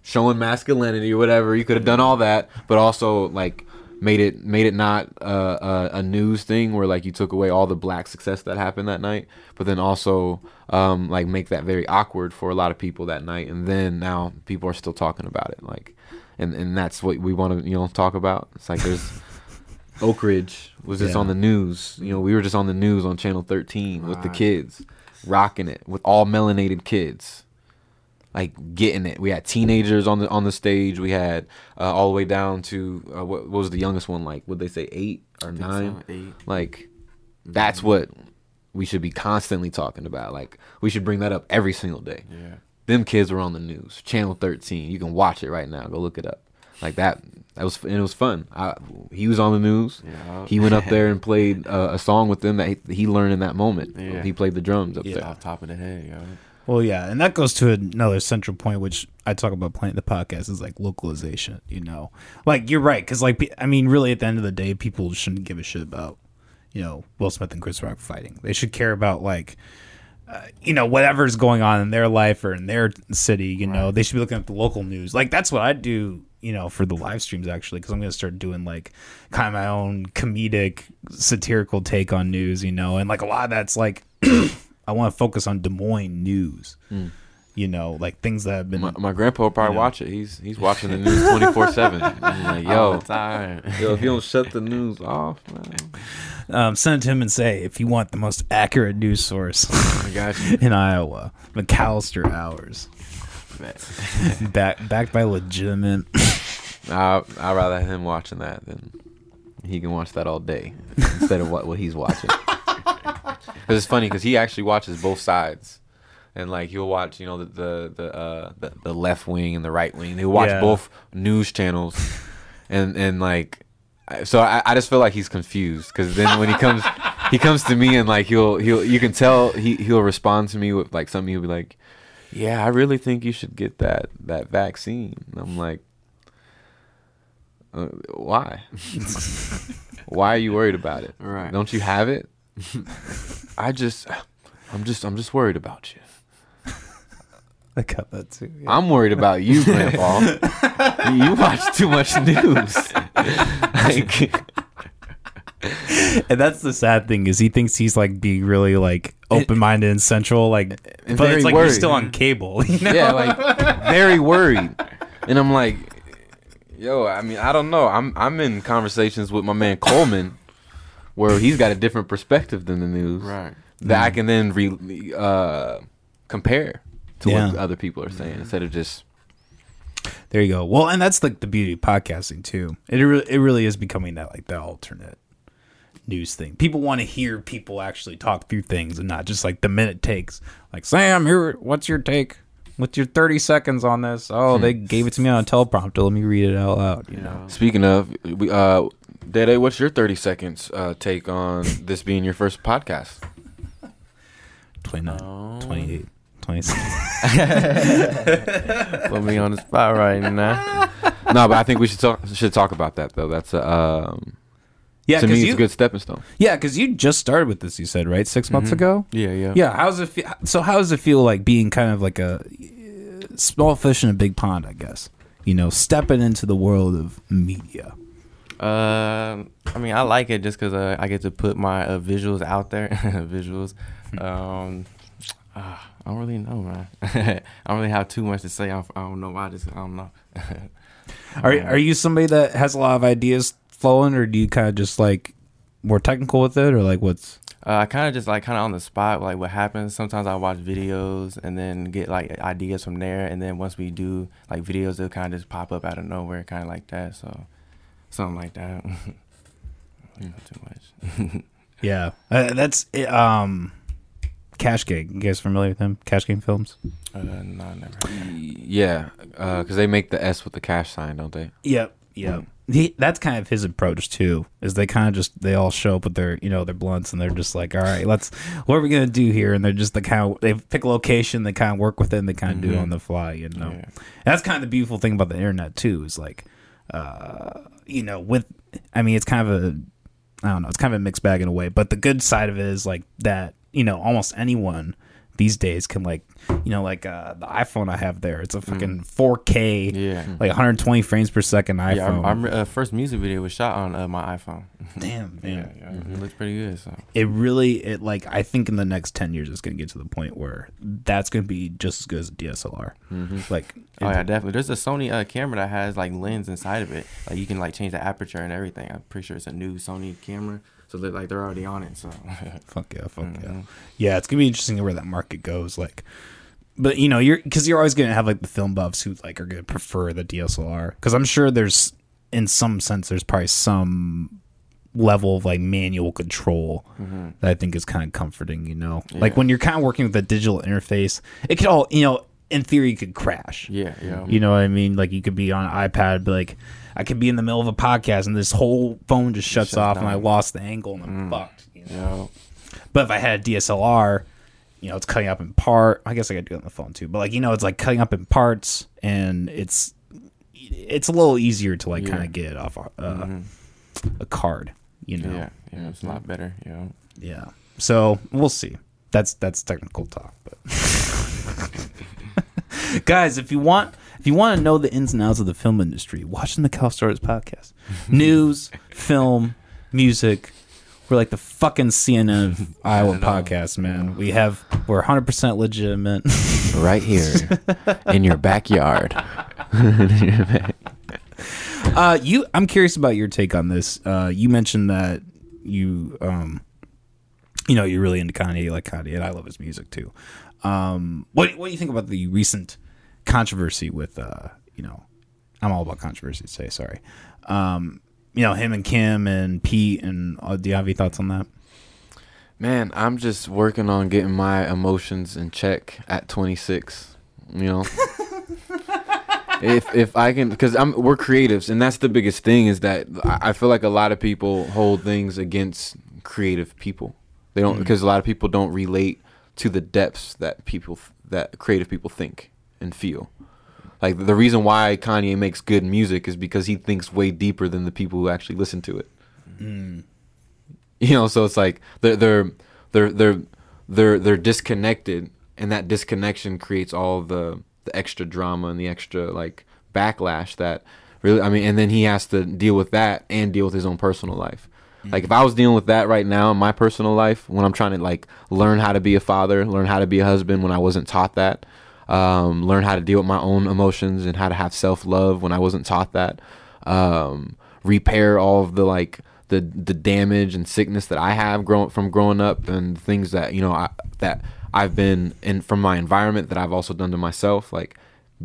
showing masculinity or whatever. You could have done all that, but also like made it made it not uh, a, a news thing where like you took away all the black success that happened that night, but then also um, like make that very awkward for a lot of people that night, and then now people are still talking about it, like, and and that's what we want to you know talk about. It's like there's. Oak Ridge was just Yeah. on the news. You know, we were just on the news on Channel 13 with the kids, rocking it with all melanated kids, like getting it. We had teenagers on the on the stage. We had uh, all the way down to uh, what, what was the youngest one like? Would they say eight or think so, nine? eight. Like that's what we should be constantly talking about. Like we should bring that up every single day. Yeah. Them kids were on the news, Channel 13. You can watch it right now. Go look it up. Like that. That was and it was fun. I, he was on the news. Yeah. He went up there and played uh, a song with them that he, he learned in that moment. Yeah. He played the drums up there. Yeah. there. Off top of the head, yo. Well, yeah, and that goes to another central point, which I talk about playing the podcast is like localization. You know, like you're right, because like I mean, really, at the end of the day, people shouldn't give a shit about you know Will Smith and Chris Rock fighting. They should care about like uh, you know whatever's going on in their life or in their city. You know, they should be looking at the local news. Like that's what I do. You know, for the live streams actually, because I'm gonna start doing like kind of my own comedic, satirical take on news. You know, and like a lot of that's like. I want to focus on Des Moines news. You know, like things that have been. My, my grandpa will probably You know. watch it. He's he's watching the news 24 seven. Like, yo, yo, if you don't shut the news off, man. um, send it to him and say if you want the most accurate news source I got in Iowa, McAllister Hours, back, backed by legitimate. I I'd rather him watching that than he can watch that all day instead of what what he's watching. Because it's funny because he actually watches both sides, and like he'll watch you know the the the uh, the, the left wing and the right wing. He'll watch Yeah. both news channels, and and like so I, I just feel like he's confused because then when he comes he comes to me and like he'll he'll you can tell he he'll respond to me with like something he'll be like, yeah, I really think you should get that that vaccine. And I'm like. Uh, why? why are you worried about it? Right. Don't you have it? I just, I'm just, I'm just worried about you. I got that too. yeah. I'm worried about you, Grandpa. you watch too much news. like, and that's the sad thing is he thinks he's like being really like open minded and central, like, And but it's like you're still on cable. You know? yeah, like very worried. And I'm like, yo, I mean, I don't know. I'm, I'm in conversations with my man Coleman, where he's got a different perspective than the news. Right. that I can then re, uh, compare to what other people are saying instead of just There you go. Well, and that's like the beauty of podcasting too. It really, it really is becoming that like the alternate news thing. People want to hear people actually talk through things and not just like the minute takes. Like Sam, here, what's your take? What's your thirty seconds on this? Oh, they gave it to me on a teleprompter. Let me read it out loud. You know. Speaking of, we uh, Day Day, what's your thirty seconds uh, take on this being your first podcast? 29, Oh. 28, 26. Put me on the spot right now. no, but I think we should talk should talk about that though. That's a, um, Yeah, to me because it's you, a good stepping stone. yeah, because you just started with this. You said right six months Mhm. ago. Yeah, yeah. Yeah, how's it? Fe- so how does it feel like being kind of like a uh, small fish in a big pond? I guess you know, stepping into the world of media. Uh, I mean, I like it just because uh, I get to put my uh, visuals out there. visuals. Um, ah, I don't really know, man. I don't really have too much to say. I don't, I don't know. I just I don't know. Are are you somebody that has a lot of ideas flowing, or do you kind of just like more technical with it, or like what's? Uh, I kind of just like kind of on the spot, like what happens. Sometimes I watch videos and then get like ideas from there, and then once we do like videos, they'll kind of just pop up out of nowhere, kind of like that. So something like that. Not too much. Yeah, uh, that's it, um, Cash Gang. You guys familiar with him? Cash Gang Films. uh, no, never. Heard. Yeah, because they make the S with the cash sign, don't they? Yep, yep. He, that's kind of his approach too. Is they kind of just they all show up with their you know their blunts and they're just like, all right, let's what are we gonna do here? And they're just the kind of they pick a location, they kind of work with it, and they kind of do it Mhm. on the fly. You know, Yeah. that's kind of the beautiful thing about the internet too. Is like, uh, you know, with I mean, it's kind of a I don't know, it's kind of a mixed bag in a way. But the good side of it is like that you know almost anyone these days can like you know like uh, the iPhone I have there. It's a fucking 4K, Yeah. like 120 frames per second iPhone. Yeah, our, our uh, first music video was shot on uh, my iPhone. Damn, Yeah, man. yeah, it looks pretty good. So It really it like I think in the next 10 years it's gonna get to the point where that's gonna be just as good as a DSLR. Like Oh yeah, definitely. There's a Sony uh, camera that has like lens inside of it. Like you can like change the aperture and everything. I'm pretty sure it's a new Sony camera, so they're like they're already on it. So Fuck yeah, fuck yeah. Mm-hmm. Yeah, it's gonna be interesting where that market goes. Like, but you know, you're because you're always gonna have like the film buffs who like are gonna prefer the DSLR. Because I'm sure there's, in some sense, there's probably some level of like manual control that I think is kind of comforting. You know, like when you're kind of working with a digital interface, it could all you know. In theory, could crash. yeah, yeah. You know what I mean? Like you could be on an iPad, but like I could be in the middle of a podcast and this whole phone just shuts Shuts off and I lost the angle and I'm fucked. You know? Yeah. But if I had a DSLR, you know, it's cutting up in part. I guess I could do it on the phone too. But like, you know, it's like cutting up in parts, and it's it's a little easier to like Yeah. kind of get it off a, uh, a card. You know, Yeah, yeah, it's a lot better. Yeah. yeah. So we'll see. That's that's technical talk, but guys, if you want you want to know the ins and outs of the film industry, watching the Cal Stars podcast, news, film, music. We're like the fucking CNN of Iowa podcast, man. We have we're 100 percent legitimate. right here in your backyard. Uh, you, I'm curious about your take on this. Uh, you mentioned that you, um, you know, you're really into Kanye, you like Kanye, and I love his music too. Um, what what do you think about the recent controversy with, uh, you know, I'm all about controversy today. Sorry, um, you know, him and Kim and Pete, and uh, do you have any thoughts on that? Man, I'm just working on getting my emotions in check at 26. You know, if if I can, because I'm we're creatives, and that's the biggest thing is that I I feel like a lot of people hold things against creative people. They don't because a lot of people don't relate to the depths that people that creative people think and feel. Like the reason why Kanye makes good music is because he thinks way deeper than the people who actually listen to it. Mm. You know, so it's like they're they're they're they're they're they're disconnected, and that disconnection creates all the the extra drama and the extra like backlash that really. I mean, and then he has to deal with that and deal with his own personal life. Like if I was dealing with that right now in my personal life, when I'm trying to like learn how to be a father, learn how to be a husband, when I wasn't taught that, um, learn how to deal with my own emotions and how to have self love when I wasn't taught that, um, repair all of the like the the damage and sickness that I have grown from growing up and things that you know I, that I've been in from my environment that I've also done to myself, like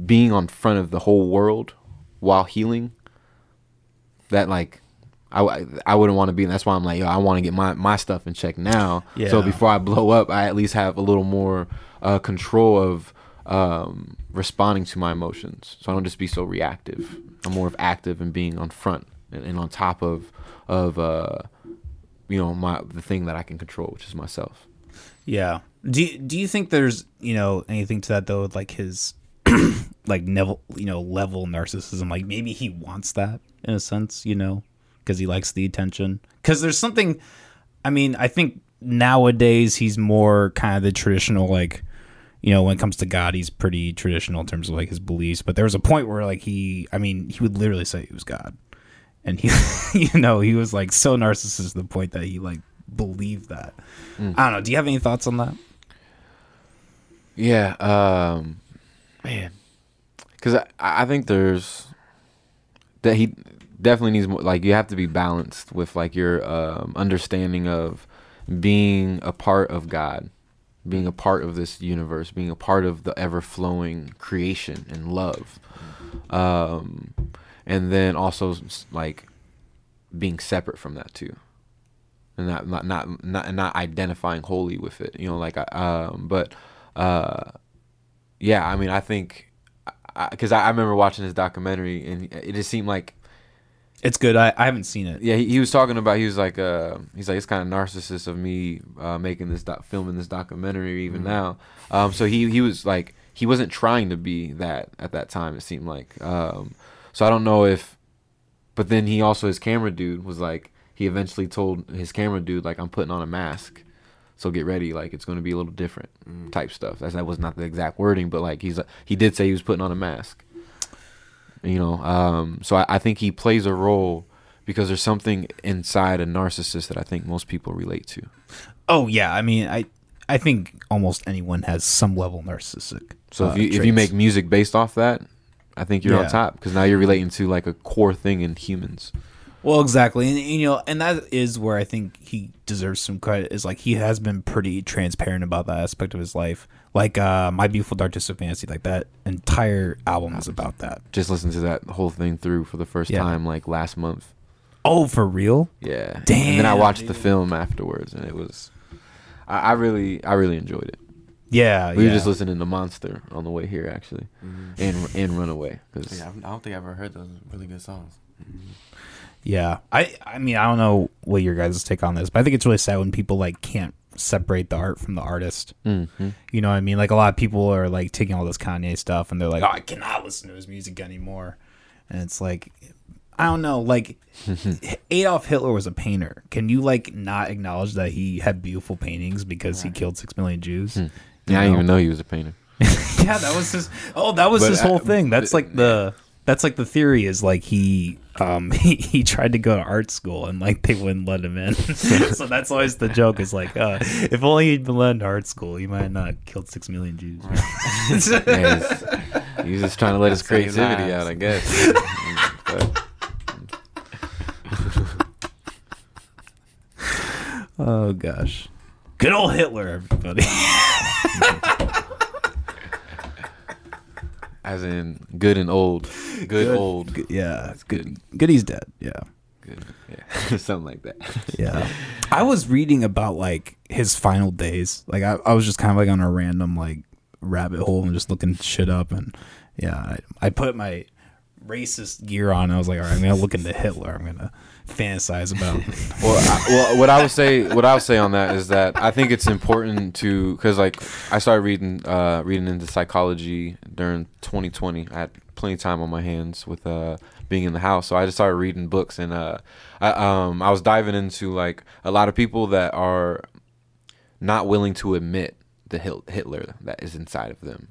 being on front of the whole world while healing. That like. I, I wouldn't want to be. That's why I'm like, yo, I want to get my, my stuff in check now. Yeah. So before I blow up, I at least have a little more uh, control of um, responding to my emotions. So I don't just be so reactive. I'm more of active and being on front and, and on top of of uh, you know my the thing that I can control, which is myself. Yeah. Do you, do you think there's you know anything to that though like his like level you know level narcissism like maybe he wants that in a sense you know because he likes the attention because there's something I mean I think nowadays he's more kind of the traditional like you know when it comes to God he's pretty traditional in terms of like his beliefs. But there was a point where like he I mean he would literally say he was God. And he you know he was like so narcissist to the point that he like believed that. I don't know. Do you have any thoughts on that? Yeah, um, man, because I, I think there's that he definitely needs more. Like you have to be balanced with like your um, understanding of being a part of God, being a part of this universe, being a part of the ever flowing creation and love, um, and then also like being separate from that too and not not not not, not identifying wholly with it. You know, like I, um, but uh, yeah, I mean, I think because I, I, remember watching this documentary and it just seemed like It's good. I, I haven't seen it. yeah, he, he was talking about he was like uh he's like it's kind of narcissist of me uh, making this doc, filming this documentary even now. Um, so he he was like he wasn't trying to be that at that time. It seemed like um, so I don't know if, but then he also his camera dude was like he eventually told his camera dude like I'm putting on a mask. So get ready, like it's going to be a little different type stuff. That's, that was not the exact wording, but like he's he did say he was putting on a mask. You know, um, so I, I think he plays a role because there's something inside a narcissist that I think most people relate to. Oh yeah, I mean, I I think almost anyone has some level narcissistic. So uh, if you if you make music based off that, I think you're Yeah. on top because now you're relating to like a core thing in humans. Well, exactly, and you know, and that is where I think he deserves some credit. Is like he has been pretty transparent about that aspect of his life. Like uh, my beautiful dark twisted fantasy, like that entire album is about that. Just listen to that whole thing through for the first Yeah. time like last month. Oh, for real? Yeah. And then I Damn, watched the film afterwards, and it was. I, I really, I really enjoyed it. Yeah, We yeah. were just listening to Monster on the way here, actually, and and Runaway. 'cause- Yeah, I don't think I've ever heard those really good songs. Yeah, I I mean I don't know what your guys' take on this, but I think it's really sad when people like can't separate the art from the artist. Mhm. You know what I mean? Like a lot of people are like taking all this Kanye stuff and they're like, "Oh, I cannot listen to his music anymore," and it's like. I don't know. Like Adolf Hitler was a painter. Can you like not acknowledge that he had beautiful paintings because he killed six million Jews? You Yeah, I didn't even know he was a painter. yeah, that was his. Oh, that was But his I- whole thing. That's like the. That's like the theory is like he um he, he tried to go to art school and like they wouldn't let him in. so that's always the joke is like uh if only he'd been let into art school he might have not killed six million Jews. Yeah, he's, he's just trying to let his creativity out, I guess. Oh gosh, good old Hitler, everybody. As in good and old, good, old, Good- yeah, That's good. good. Good, he's dead. Yeah. good, yeah, something like that. Yeah. I was reading about like his final days. Like I, I was just kind of like on a random like rabbit hole and just looking shit up and yeah, I, I put my racist gear on. I was like, all right, I'm gonna look into Hitler. I'm gonna fantasize about. well, I, well, what I would say, what I would say on that is that I think it's important to, because like I started reading, uh, reading into psychology during 2020. I had plenty of time on my hands with uh being in the house, so I just started reading books, and uh, I um I was diving into like a lot of people that are not willing to admit the Hitler that is inside of them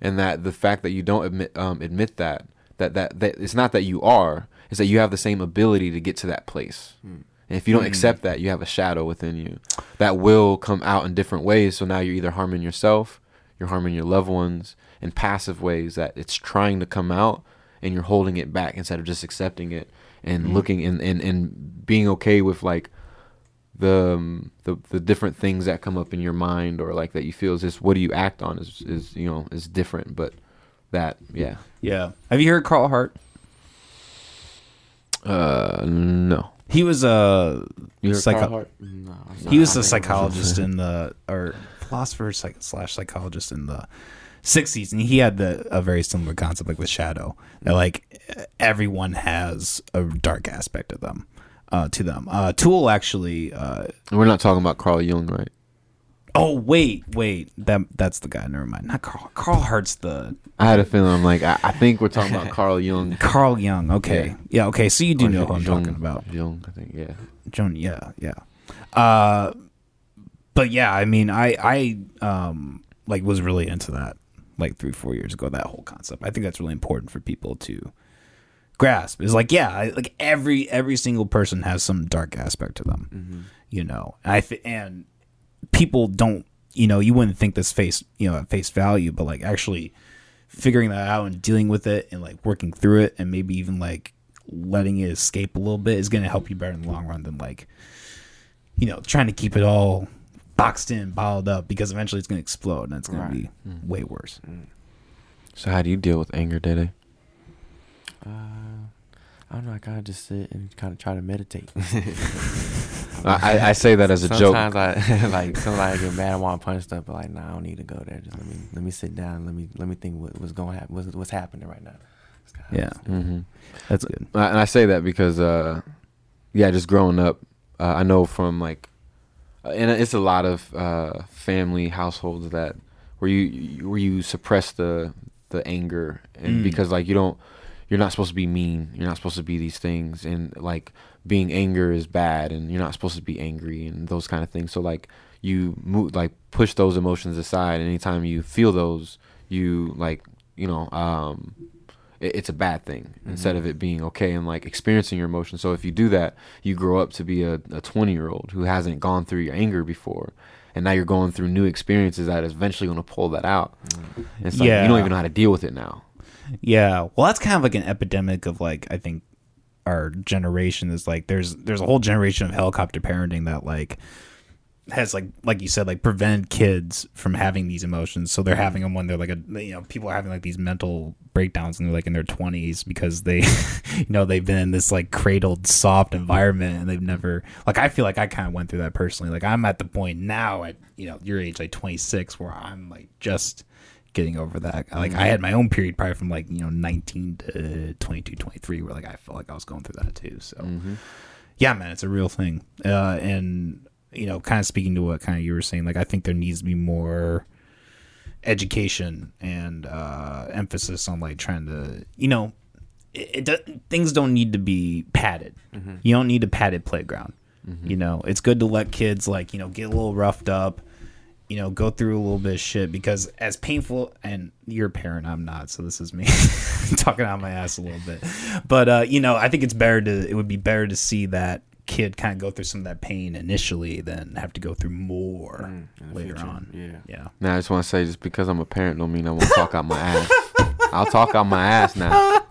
and that the fact that you don't admit um, admit that that that that it's not that you are is that you have the same ability to get to that place. Hmm. And if you don't hmm. accept that, you have a shadow within you that will come out in different ways. So now you're either harming yourself, you're harming your loved ones in passive ways that it's trying to come out and you're holding it back instead of just accepting it and hmm. looking and, and, and being okay with like the, um, the the different things that come up in your mind or like that you feel is just what do you act on is is you know is different but that yeah yeah. Have you heard Carl Hart? Uh no. He was a you heard psycho- No, he was a psychologist in the or philosopher psych, slash psychologist in the 60s and he had the a very similar concept like with shadow that like everyone has a dark aspect of them uh to them. Uh tool actually uh we're not talking about Carl Jung right oh wait wait that that's the guy never mind not carl carl hart's the I had a feeling I'm like I, I think we're talking about Carl Jung Carl Jung okay Yeah. yeah, okay so you do Or know who i'm Jung- talking about Jung I think yeah Joan, yeah, yeah. Uh, but yeah, I mean, I, I, um, like was really into that like three, four years ago. That whole concept. I think that's really important for people to grasp. Is like, yeah, I- like every every single person has some dark aspect to them. You know, I th- and people don't. You know, you wouldn't think this face, you know, at face value, but like actually figuring that out and dealing with it and like working through it and maybe even like letting it escape a little bit is going to help you better in the long run than like you know trying to keep it all boxed in bottled up because eventually it's going to explode and it's going Right. to be way worse so how do you deal with anger Day Day? Uh, I don't know. I kind of just sit and kind of try to meditate. I, I- I say that as a joke sometimes I like sometimes I get mad. I want to punch stuff, but like, nah, I don't need to go there. Just let me let me sit down. Let me let me think what, what's going happen. What's, what's happening right now. Yeah mm-hmm. that's good I- and I say that because, uh, yeah, just growing up, uh, I know from like, uh, and it's a lot of uh, family households that where you- you where you suppress the the anger, and Mm. because like you don't, you're not supposed to be mean, you're not supposed to be these things, and like being anger is bad, and you're not supposed to be angry, and those kind of things. So like you move like push those emotions aside. And Anytime you feel those, you like you know um, it, it's a bad thing instead of it being okay and like experiencing your emotions. So if you do that, you grow up to be a, a 20 year old who hasn't gone through your anger before. And now you're going through new experiences that is eventually going to pull that out. And it's like you don't even know how to deal with it now. Yeah. Well, that's kind of like an epidemic of like I think our generation is like there's there's a whole generation of helicopter parenting that like has like like you said like prevented kids from having these emotions so they're having them when they're like a you know people are having like these mental breakdowns and they're like in their 20s because they you know they've been in this like cradled soft environment and they've never like I feel like I kind of went through that personally like I'm at the point now at you know your age like 26 where I'm like just getting over that. Like I had my own period probably from like you know 19 to 22 23 where like I felt like I was going through that too so. Yeah man it's a real thing. Uh and you know kind of speaking to what kind of you were saying like i think there needs to be more education and uh emphasis on like trying to you know it, it things don't need to be padded. You don't need a padded playground. You know it's good to let kids like you know get a little roughed up you know go through a little bit of shit because as painful and you're a parent i'm not so this is me talking out my ass a little bit but uh you know i think it's better to it would be better to see that kid kind of go through some of that pain initially than have to go through more in the later future. on Yeah. yeah Now I just want to say, just because I'm a parent, don't mean I won't talk out my ass. I'll talk out my ass now.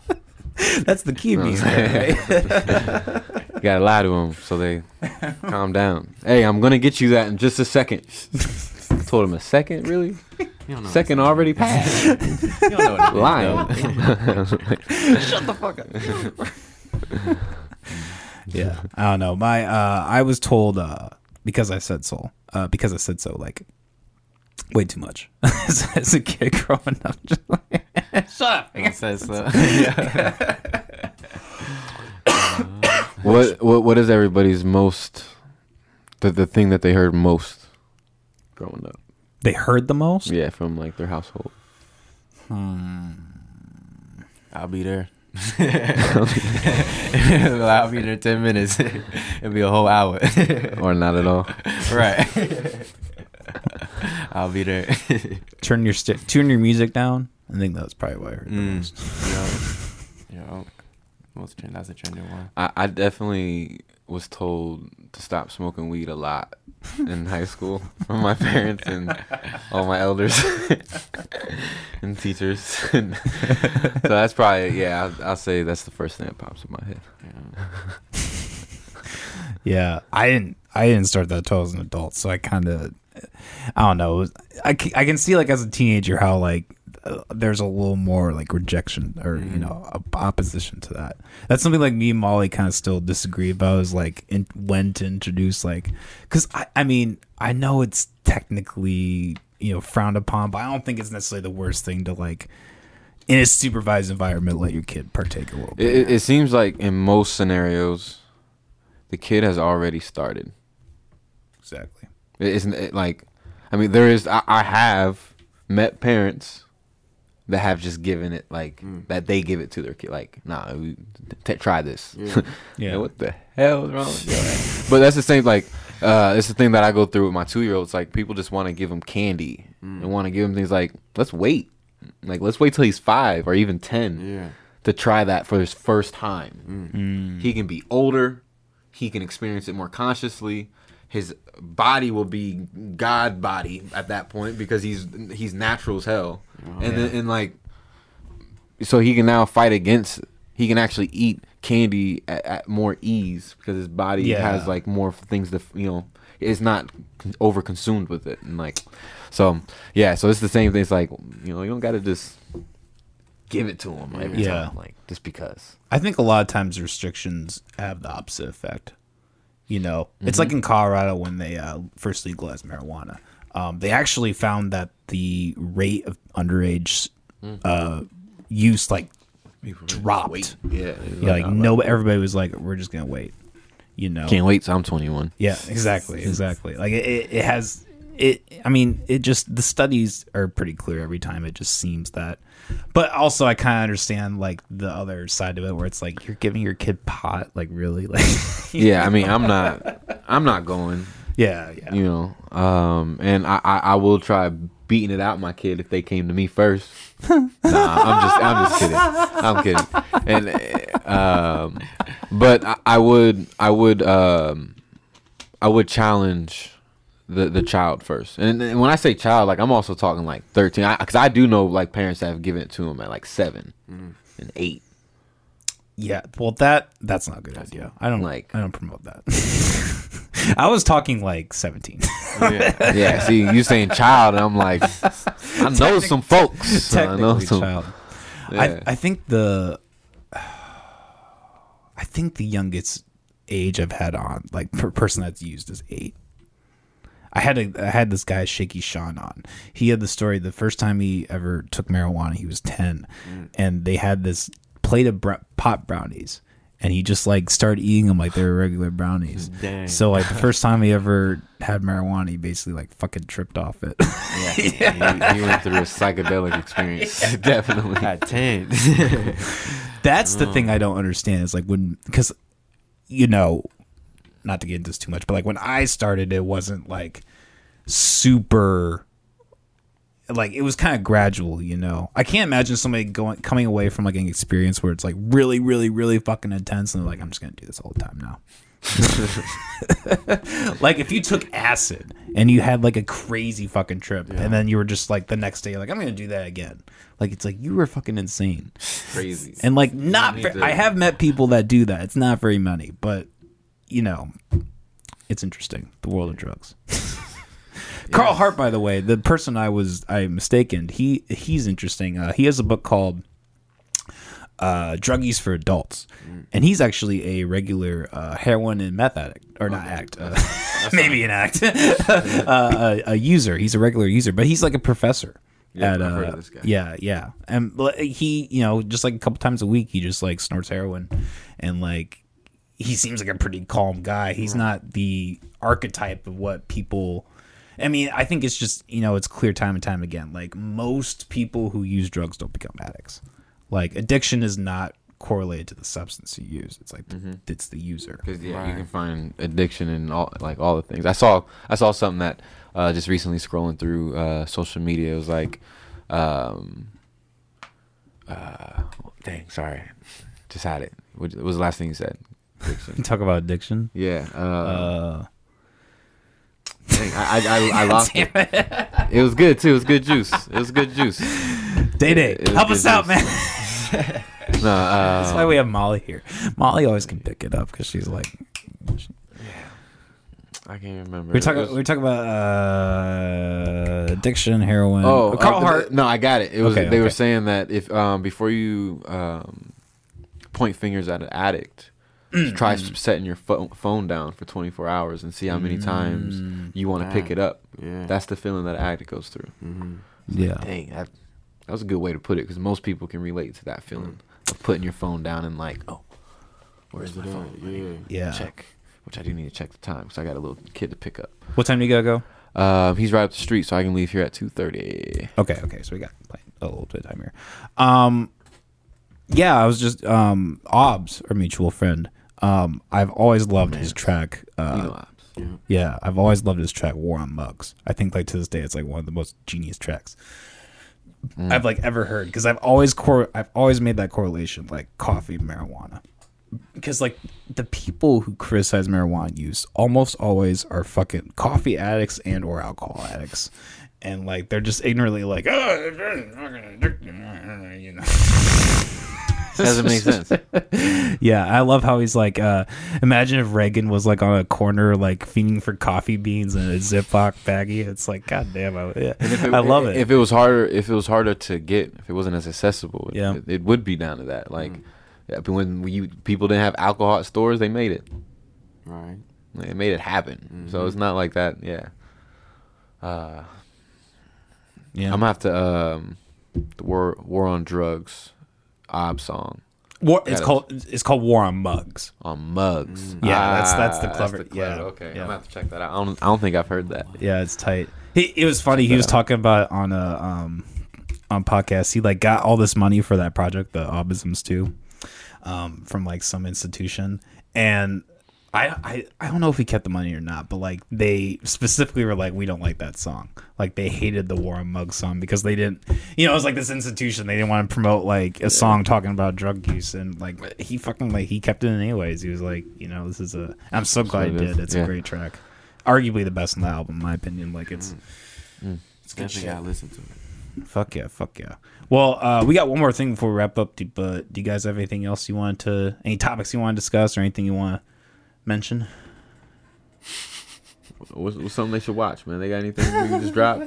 that's the key You know being what I'm there, right? You gotta lie to them so they calm down. Hey, I'm gonna get you that in just a second. I told him a second, really? Know Second already passed. what you don't know what it is, Lying. shut the fuck up yeah i don't know my uh i was told uh because i said so uh because i said so like way too much as, as a kid growing up just like, shut up though. It says so. yeah. what what what is everybody's most the the thing that they heard most growing up? they heard the most Yeah, from like their household. Hmm. I'll be there. I'll be there ten minutes. It'll be a whole hour. Or not at all. right. I'll be there. turn your st- turn your music down i think that's probably why i heard the Mm. most yeah. Yeah. Most trend. That's a trending one. I, I definitely was told to stop smoking weed a lot in high school from my parents and all my elders and teachers. so that's probably yeah. I'll, I'll say that's the first thing that pops in my head. Yeah. Yeah, I didn't. I didn't start that until I was an adult, so I kind of, I don't know. I, was- I c- I can see like as a teenager how like uh, there's a little more like rejection or you know op- opposition to that. That's something like me and Molly kind of still disagree about is like in, when to introduce like because I I mean I know it's technically you know frowned upon, but I don't think it's necessarily the worst thing to like in a supervised environment let your kid partake a little bit. It, it, it seems like in most scenarios, the kid has already started. exactly. It isn't it like, I mean, there is. I, I have met parents that have just given it like mm. that. They give it to their kid. Like, nah, we, t- try this. Yeah. Yeah. Like, what the hell is wrong with your? But that's the same. Like, uh, it's the thing that I go through with my two year olds. Like, people just want to give him candy and want to give him things like, let's wait. Like, let's wait till he's five or even ten Yeah. to try that for his first time. Mm. Mm. He can be older. He can experience it more consciously. His body will be God body at that point because he's he's natural as hell, oh, and then, and like, so he can now fight against. He can actually eat candy at, at more ease because his body Yeah. has like more things to you know. It's not over consumed with it and like, so yeah. So it's the same thing. It's like you know you don't got to just give it to him every Yeah. time, like just because. I think a lot of times restrictions have the opposite effect. You know, it's Mm-hmm. like in Colorado when they uh, first legalized marijuana. Um, they actually found that the rate of underage Mm. uh, use like dropped. Yeah, Yeah, like no, everybody was like, "We're just gonna wait." You know, Can't wait till I'm 21. yeah, exactly, exactly. Like it, it, it has it. I mean, it just the studies are pretty clear every time. It just seems that, but also I kind of understand like the other side of it where it's like you're giving your kid pot, like really, like Yeah, I mean, I'm not, I'm not going. Yeah, yeah. you know. Um, and I, I, I will try beating it out my kid if they came to me first. nah, I'm just I'm just kidding. I'm kidding. And um, but I, I would I would um, I would challenge the the child first. And, and when I say child, like I'm also talking like 13, because I, do know like parents that have given it to them at like 7 mm-hmm. and eight. Yeah, well that that's not a good idea. I don't Like- like I don't promote that. I was talking like 17. Yeah. Yeah, see, you saying child, and I'm like, I know some folks. I know Technically some. child. Yeah. I I think the I think the youngest age I've had on like per person that's used is 8. I had a I had this guy Shaky Sean on. He had the story the first time he ever took marijuana, he was 10 mm. and they had this plate of br- pot brownies and he just like started eating them like they were regular brownies. Dang. So like the first time he ever had marijuana, he basically like fucking tripped off it. yeah. He, he went through a psychedelic experience. Definitely. At ten. That's the thing I don't understand is like when because you know, not to get into this too much, but like when I started, it wasn't like super. Like it was kind of gradual, you know. I can't imagine somebody going coming away from like an experience where it's like really, really, really fucking intense, and they're like, "I'm just gonna do this all the time now." like if you took acid and you had like a crazy fucking trip, and then you were just like the next day, like, "I'm gonna do that again." Like it's like you were fucking insane. Crazy. And like not ver- I have met people that do that. It's not very many, but you know, it's interesting. The world of drugs. Carl Hart, by the way, the person I was I mistaken, he he's interesting. Uh, he has a book called uh, Druggies for Adults, and he's actually a regular uh, heroin and meth addict, or not addict, uh, maybe an act, uh, a, a user. He's a regular user, but he's like a professor. Yeah, at, uh, of this guy. Yeah, yeah, and he, you know, just like a couple times a week, he just like snorts heroin, and like he seems like a pretty calm guy. He's not the archetype of what people. I mean, I think it's just you know it's clear time and time again. Like most people who use drugs don't become addicts. Like addiction is not correlated to the substance you use. It's like it's the user. Because yeah, you can find addiction in all like all the things. I saw I saw something that uh, just recently scrolling through uh, social media. It was like, um, uh, dang, sorry, just had it. What what was the last thing you said? Addiction. Talk about addiction. Yeah. Uh, Uh, dang, I, I, I, I lost it. It was good too. It was good juice. It was good juice. Day Day, help us out, man. No, uh, That's why we have Molly here. Molly always can pick it up because she's like I can't remember. we're talking. was- We're talking about uh, addiction, heroin. Oh, Carl uh, Hart. No, I got it. It was Okay, they were saying that if um before you um point fingers at an addict, try setting your pho- phone down for 24 hours and see how many times Mm. you want to pick it up. yeah. That's the feeling that an addict goes through. mm-hmm. Yeah. Dang, that, that was a good way to put it because most people can relate to that feeling of putting your phone down and like, oh, where's my Where's it phone? at? Let Yeah. Check. Which I do need to check the time because I got a little kid to pick up. What time do you gotta go? Um, he's right up the street, so I can leave here at 2:30. Okay, okay, so we got a little bit of time here. Um, yeah, I was just um, Obs, our mutual friend. Um, I've always loved his track. Uh, You know, Ops. Yeah. yeah, I've always loved his track "War on Mugs." I think like to this day, it's like one of the most genius tracks I've like ever heard because I've always cor- I've always made that correlation like coffee, marijuana. Because like the people who criticize marijuana use almost always are fucking coffee addicts and or alcohol addicts, and like they're just ignorantly like, oh, you know. doesn't make sense. Yeah, I love how he's like, uh, imagine if Reagan was like on a corner, like feeding for coffee beans in a Ziploc baggie. It's like, god damn, I, yeah. I love it. If it was harder, if it was harder to get, if it wasn't as accessible, it, Yeah. Mm. it, it would be down to that. Like, yeah, but when you people didn't have alcohol at stores, they made it. Right. They made it happen. So Mm-hmm. it's not like that. Yeah. Uh, yeah. I'm gonna have to um, the war war on drugs, ob song War, it's Gotta- called it's called War on Mugs. on mugs. Yeah, that's- that's the Ah, clever- yeah, Okay, yeah. I'm gonna have to check that out. I don't, I don't think I've heard that. Yeah, it's tight. He, it was funny. He was talking about on a um on podcast. He like got all this money for that project, the Obisms too, um, from like some institution, and I, I I don't know if he kept the money or not, but like they specifically were like, we don't like that song. Like they hated the War on Mugs song because they didn't, you know, it was like this institution. They didn't want to promote like a song talking about drug use, and like he fucking like he kept it in anyways. He was like, you know, this is a. I'm so glad he did. It's a great track, arguably the best on the album, in my opinion. Like it's. It's definitely gotta listen to it. Fuck yeah, fuck yeah. Well, uh, we got one more thing before we wrap up. do- But do you guys have anything else you wanted to, any topics you want to discuss, or anything you want to mention? What's, what's something they should watch, man? They got anything we can just drop?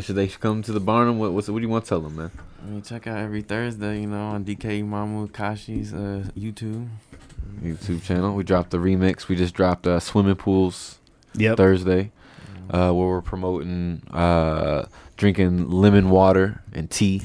Should they come to the Barnum? What, what's, what do you want to tell them, man? I mean, check out every Thursday, you know, on DK Mamu Kashi's uh, YouTube. YouTube channel. We dropped the remix. We just dropped uh, swimming pools Yep. Thursday, uh, where we're promoting uh, drinking lemon water and tea.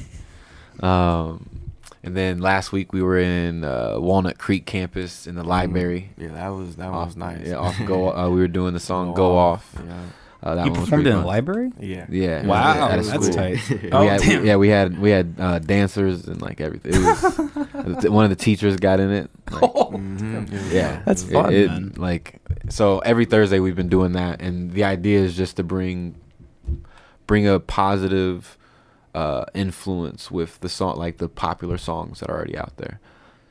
Um, and then last week we were in uh, Walnut Creek campus in the library. Yeah, that was that Off- was nice. Yeah, off go. Uh, we were doing the song "Go, Off." Yeah. Uh, that you one was performed pretty in a fun. library? Yeah. Yeah. Wow, at a that's school. tight. Oh, we had, damn. yeah, we had we had uh, dancers and like everything. It was one of the teachers got in it. Like. It was yeah. That's fun, It- it- man. Like so, every Thursday we've been doing that, and the idea is just to bring bring a positive uh, influence with the song, like the popular songs that are already out there.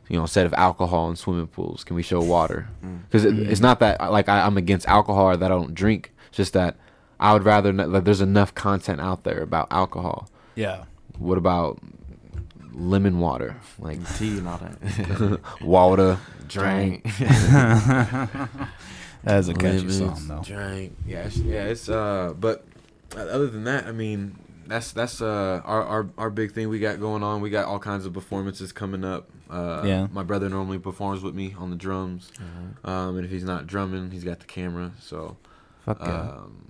You know, instead of alcohol and swimming pools, can we show water? Mm. Because it, it's not that like I, I'm against alcohol or that I don't drink. It's just that I would rather not, like there's enough content out there about alcohol. Yeah. What about lemon water? Like tea and all that. water, drink, That is a catchy lemons, song, though. Drink. Yeah, it's, yeah. It's uh, but uh, other than that, I mean, that's that's uh our, our our big thing we got going on. We got all kinds of performances coming up. Uh, Yeah. My brother normally performs with me on the drums. Mhm. Um, and if he's not drumming, he's got the camera. So, Fuck yeah. um,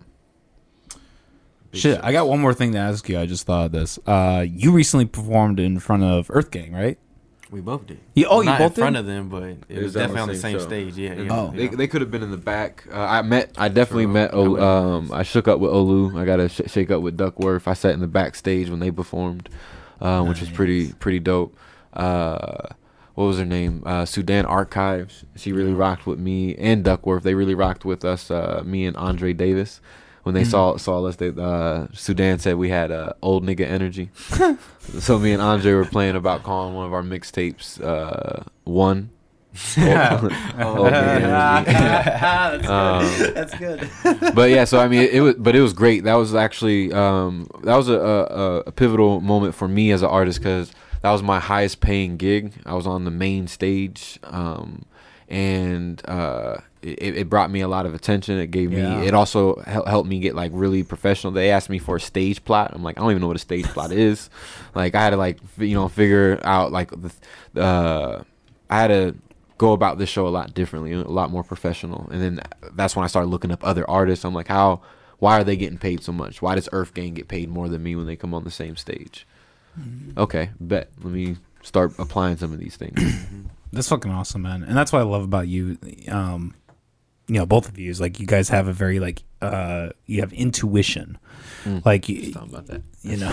Shit, shows. I got one more thing to ask you. I just thought of this. Uh, you recently performed in front of Earthgang, right? We both did. You- oh, you Not both in front did? of them, but it, was was definitely on the same same show. stage. Yeah, yeah. Oh. They, yeah. they could have been in the back. Uh, I met. I definitely True. met. I O, um, I shook up with Olu. I got to sh- shake up with Duckwrth. I sat in the backstage when they performed, uh, which was pretty pretty dope. Uh, what was her name? Uh, Sudan Archives. She really rocked with me and Duckwrth. They really rocked with us. Uh, me and Andre Davis. When they Mhm. saw saw us, they uh, Sudan said we had uh, old nigga energy. so me and Andre were playing about calling one of our mixtapes uh, one. Old- old nigga energy. Um, That's good. but yeah, so I mean, it, it was, but it was great. That was actually, um, that was a, a, a pivotal moment for me as an artist because that was my highest paying gig. I was on the main stage, um, and uh, it, it brought me a lot of attention. It gave Yeah. me, it also hel- helped me get like really professional. They asked me for a stage plot. I'm like, I don't even know what a stage plot is. Like, I had to like, f- you know, figure out like the, uh, I had to go about this show a lot differently, a lot more professional. And then that's when I started looking up other artists. I'm like, how, why are they getting paid so much? Why does Earthgang get paid more than me when they come on the same stage? Okay, bet. Let me start applying some of these things. That's fucking awesome, man. And that's what I love about you. Um, you know, both of you is like you guys have a very like uh, you have intuition. Mm. Like you, about that. you know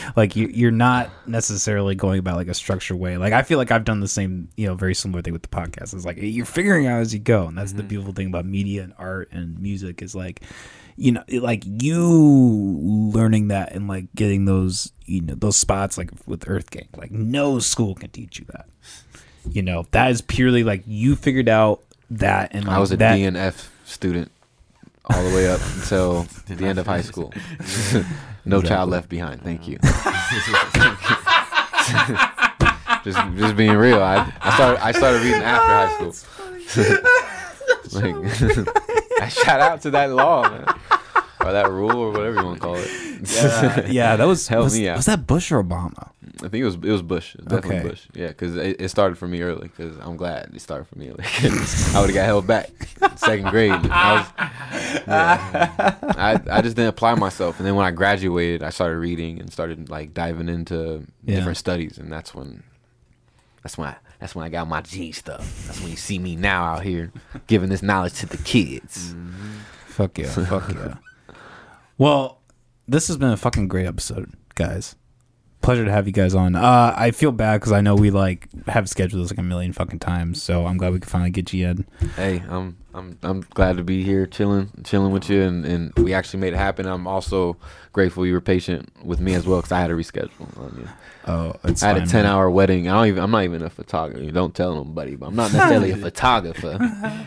like you, you're not necessarily going about like a structured way like i feel like i've done the same you know very similar thing with the podcast it's like you're figuring out as you go and that's the beautiful thing about media and art and music is like you know like you learning that and like getting those you know those spots like with Earthgang like no school can teach you that you know that is purely like you figured out that and I was a that, DNF student all the way up until the end of high school. no child left behind. Thank you. just, just being real. I, I started, I started reading after high school. like, shout out to that law, man, or that rule, or whatever you want to call it. yeah, yeah that was Help was, me out. was that bush or obama I think it was it was Bush, It was definitely Okay. Bush. Yeah, because it, it started for me early. Because I'm glad it started for me early. 'Cause I would have got held back second grade. I, was, yeah. I I just didn't apply myself, and then when I graduated, I started reading and started like diving into Yeah. different studies, and that's when that's when I, that's when I got my G stuff. That's when you see me now out here giving this knowledge to the kids. Mm-hmm. Fuck yeah. Fuck yeah. Well, this has been a fucking great episode, guys. Pleasure to have you guys on. Uh, I feel bad because I know we like have scheduled this like a million fucking times, so I'm glad we could finally get you in. Hey, I'm I'm I'm glad to be here, chilling, chilling with you, and, and we actually made it happen. I'm also grateful you were patient with me as well because I had to reschedule on you. Oh, it's I had fine, a ten man. hour wedding. I don't even. I'm not even a photographer. Don't tell nobody, but I'm not necessarily a photographer.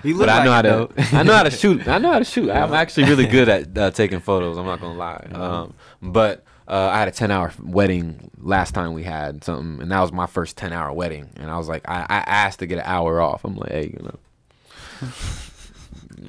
He but looked I know like how to. I know how to shoot. I know how to shoot. I'm actually really good at uh, taking photos. I'm not gonna lie. Um, but uh, I had a 10 hour wedding last time we had something, and that was my first 10 hour wedding. And I was like, I, I asked to get an hour off. I'm like, hey, you know,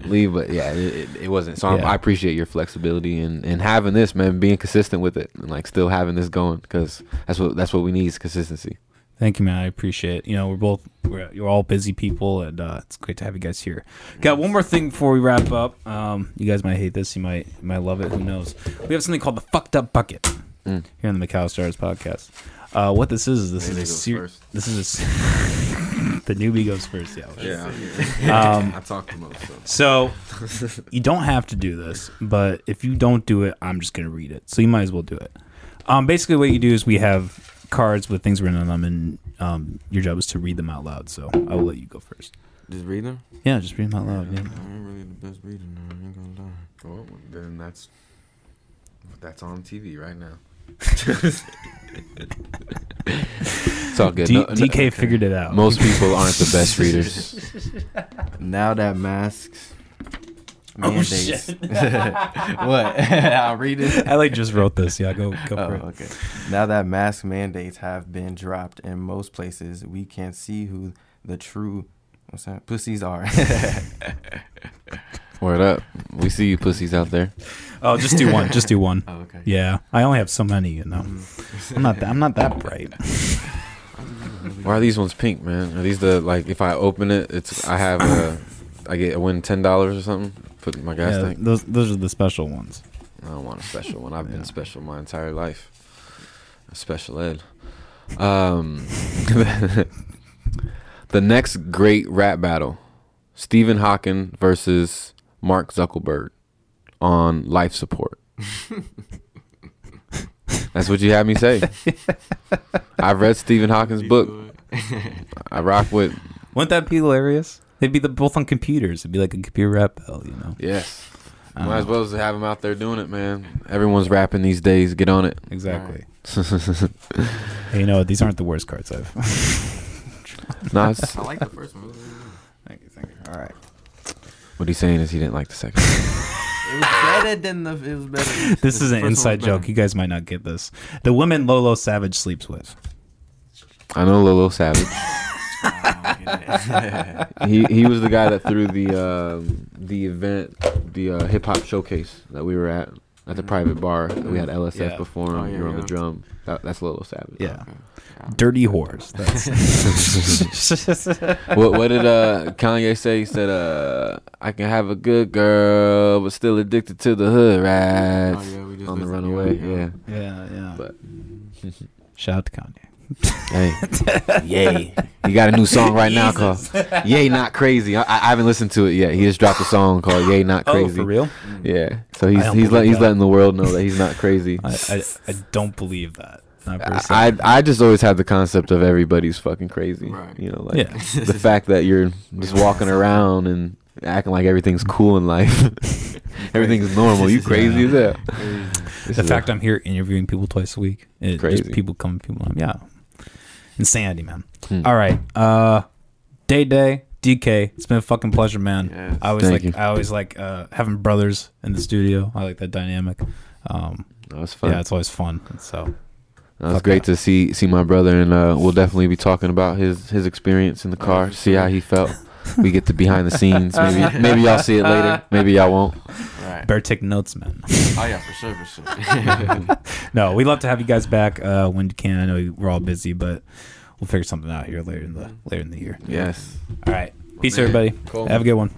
leave. But yeah, it, it, wasn't. So Yeah. I appreciate your flexibility and, and having this, man, being consistent with it, and like still having this going because that's what that's what we need is consistency. Thank you, man. I appreciate it. You know, we're both we're you're all busy people, and uh, it's great to have you guys here. Got one more thing before we wrap up. Um, you guys might hate this, you might you might love it. Who knows? We have something called the fucked up bucket Mm. here on the Macau McAllister Hours podcast. Uh, what this is is this Newbie is a goes ser- this is a s- the newbie goes first. Yeah. Yeah, Um, I talk the most. So. So you don't have to do this, but if you don't do it, I'm just gonna read it. So you might as well do it. Um, basically, what you do is we have cards with things written on them, and um, your job is to read them out loud. So I will let you go first. Just read them. Yeah, just read them out loud. Yeah. I ain't really the best reader. No, I ain't gonna lie. Well, then that's that's on TV right now. it's all good. D- No- no- DK figured it out. most people aren't the best readers. Now that masks Oh, mandates. what? I'll read it. I like just wrote this. Yeah, go go Oh, for it. okay. Now that mask mandates have been dropped in most places, we can't see who the true what's that pussies are. Word up. We see you pussies out there. Oh, just do one. Just do one. oh, okay. Yeah, I only have so many. You know, Mm. I'm not. That, I'm not that bright. Why are these ones pink, man? Are these the like if I open it, it's I have a I get I win ten dollars or something? Put in my gas Yeah, tank. those those are the special ones. I don't want a special one. I've Yeah. been special my entire life. A special ed. Um, the next great rap battle: Stephen Hawking versus Mark Zuckerberg on life support. That's what you had me say. I've read Stephen Hawking's book. I rock with Wouldn't that be hilarious? They'd be the, both on computers. It'd be like a computer rap battle. You know. yes. I don't Might as well as have them out there doing it, man. Everyone's rapping these days. Get on it. Exactly. Hey, you know what? These aren't the worst cards I've. no, it's, I like the first one. thank you. Thank you. All right. what he's saying is he didn't like the second. It was better than the. It was better. This The is an first one was inside joke. You guys might not get this. The women Lolo Savage sleeps with. I know Lolo Savage. Oh, yeah. he he was the guy that threw the um, the event, the uh, hip hop showcase that we were at at the private bar. We had LSF Yeah. perform. Oh, yeah, you were on the drum. That, that's Lolo Savage. Yeah. Okay. Dirty whores. That's what what did uh, Kanye say? He said, uh, "I can have a good girl, but still addicted to the hood rats Oh, yeah, we just on the listened- runaway." yeah, Yeah. yeah, yeah. But Shout out to Kanye. Hey, yay! He got a new song right now called "Yay Not Crazy." I, I haven't listened to it yet. He just dropped a song called "Yay Not oh, Crazy." Oh, Crazy." for real? Yeah. So he's he's let, he's letting the world know that he's not crazy. I, I, I don't believe that. Not for a I, second. I I just always had the concept of everybody's fucking crazy. Right. You know, like Yeah. the fact that you're just walking around and acting like everything's cool in life. everything's normal. You crazy as hell. This the is fact a- I'm here interviewing people twice a week, it, just Crazy. people come, people come. Yeah, insanity, man. Hmm. All right, uh, Day Day DK. It's been a fucking pleasure, man. Yes. I always Thank like you. I always like uh, having brothers in the studio. I like that dynamic. Um, that was fun. yeah, it's always fun. So That was great yeah. to see see my brother, and uh, we'll definitely be talking about his his experience in the car. See how he felt. we get the behind the scenes. Maybe maybe y'all see it later. Maybe y'all won't. Right. better take notes, man. Oh yeah, for sure, for sure. no, we'd love to have you guys back uh, when you can. I know we're all busy, but we'll figure something out here later in the later in the year. Yes. All right, peace, everybody. Cool. Have a good one.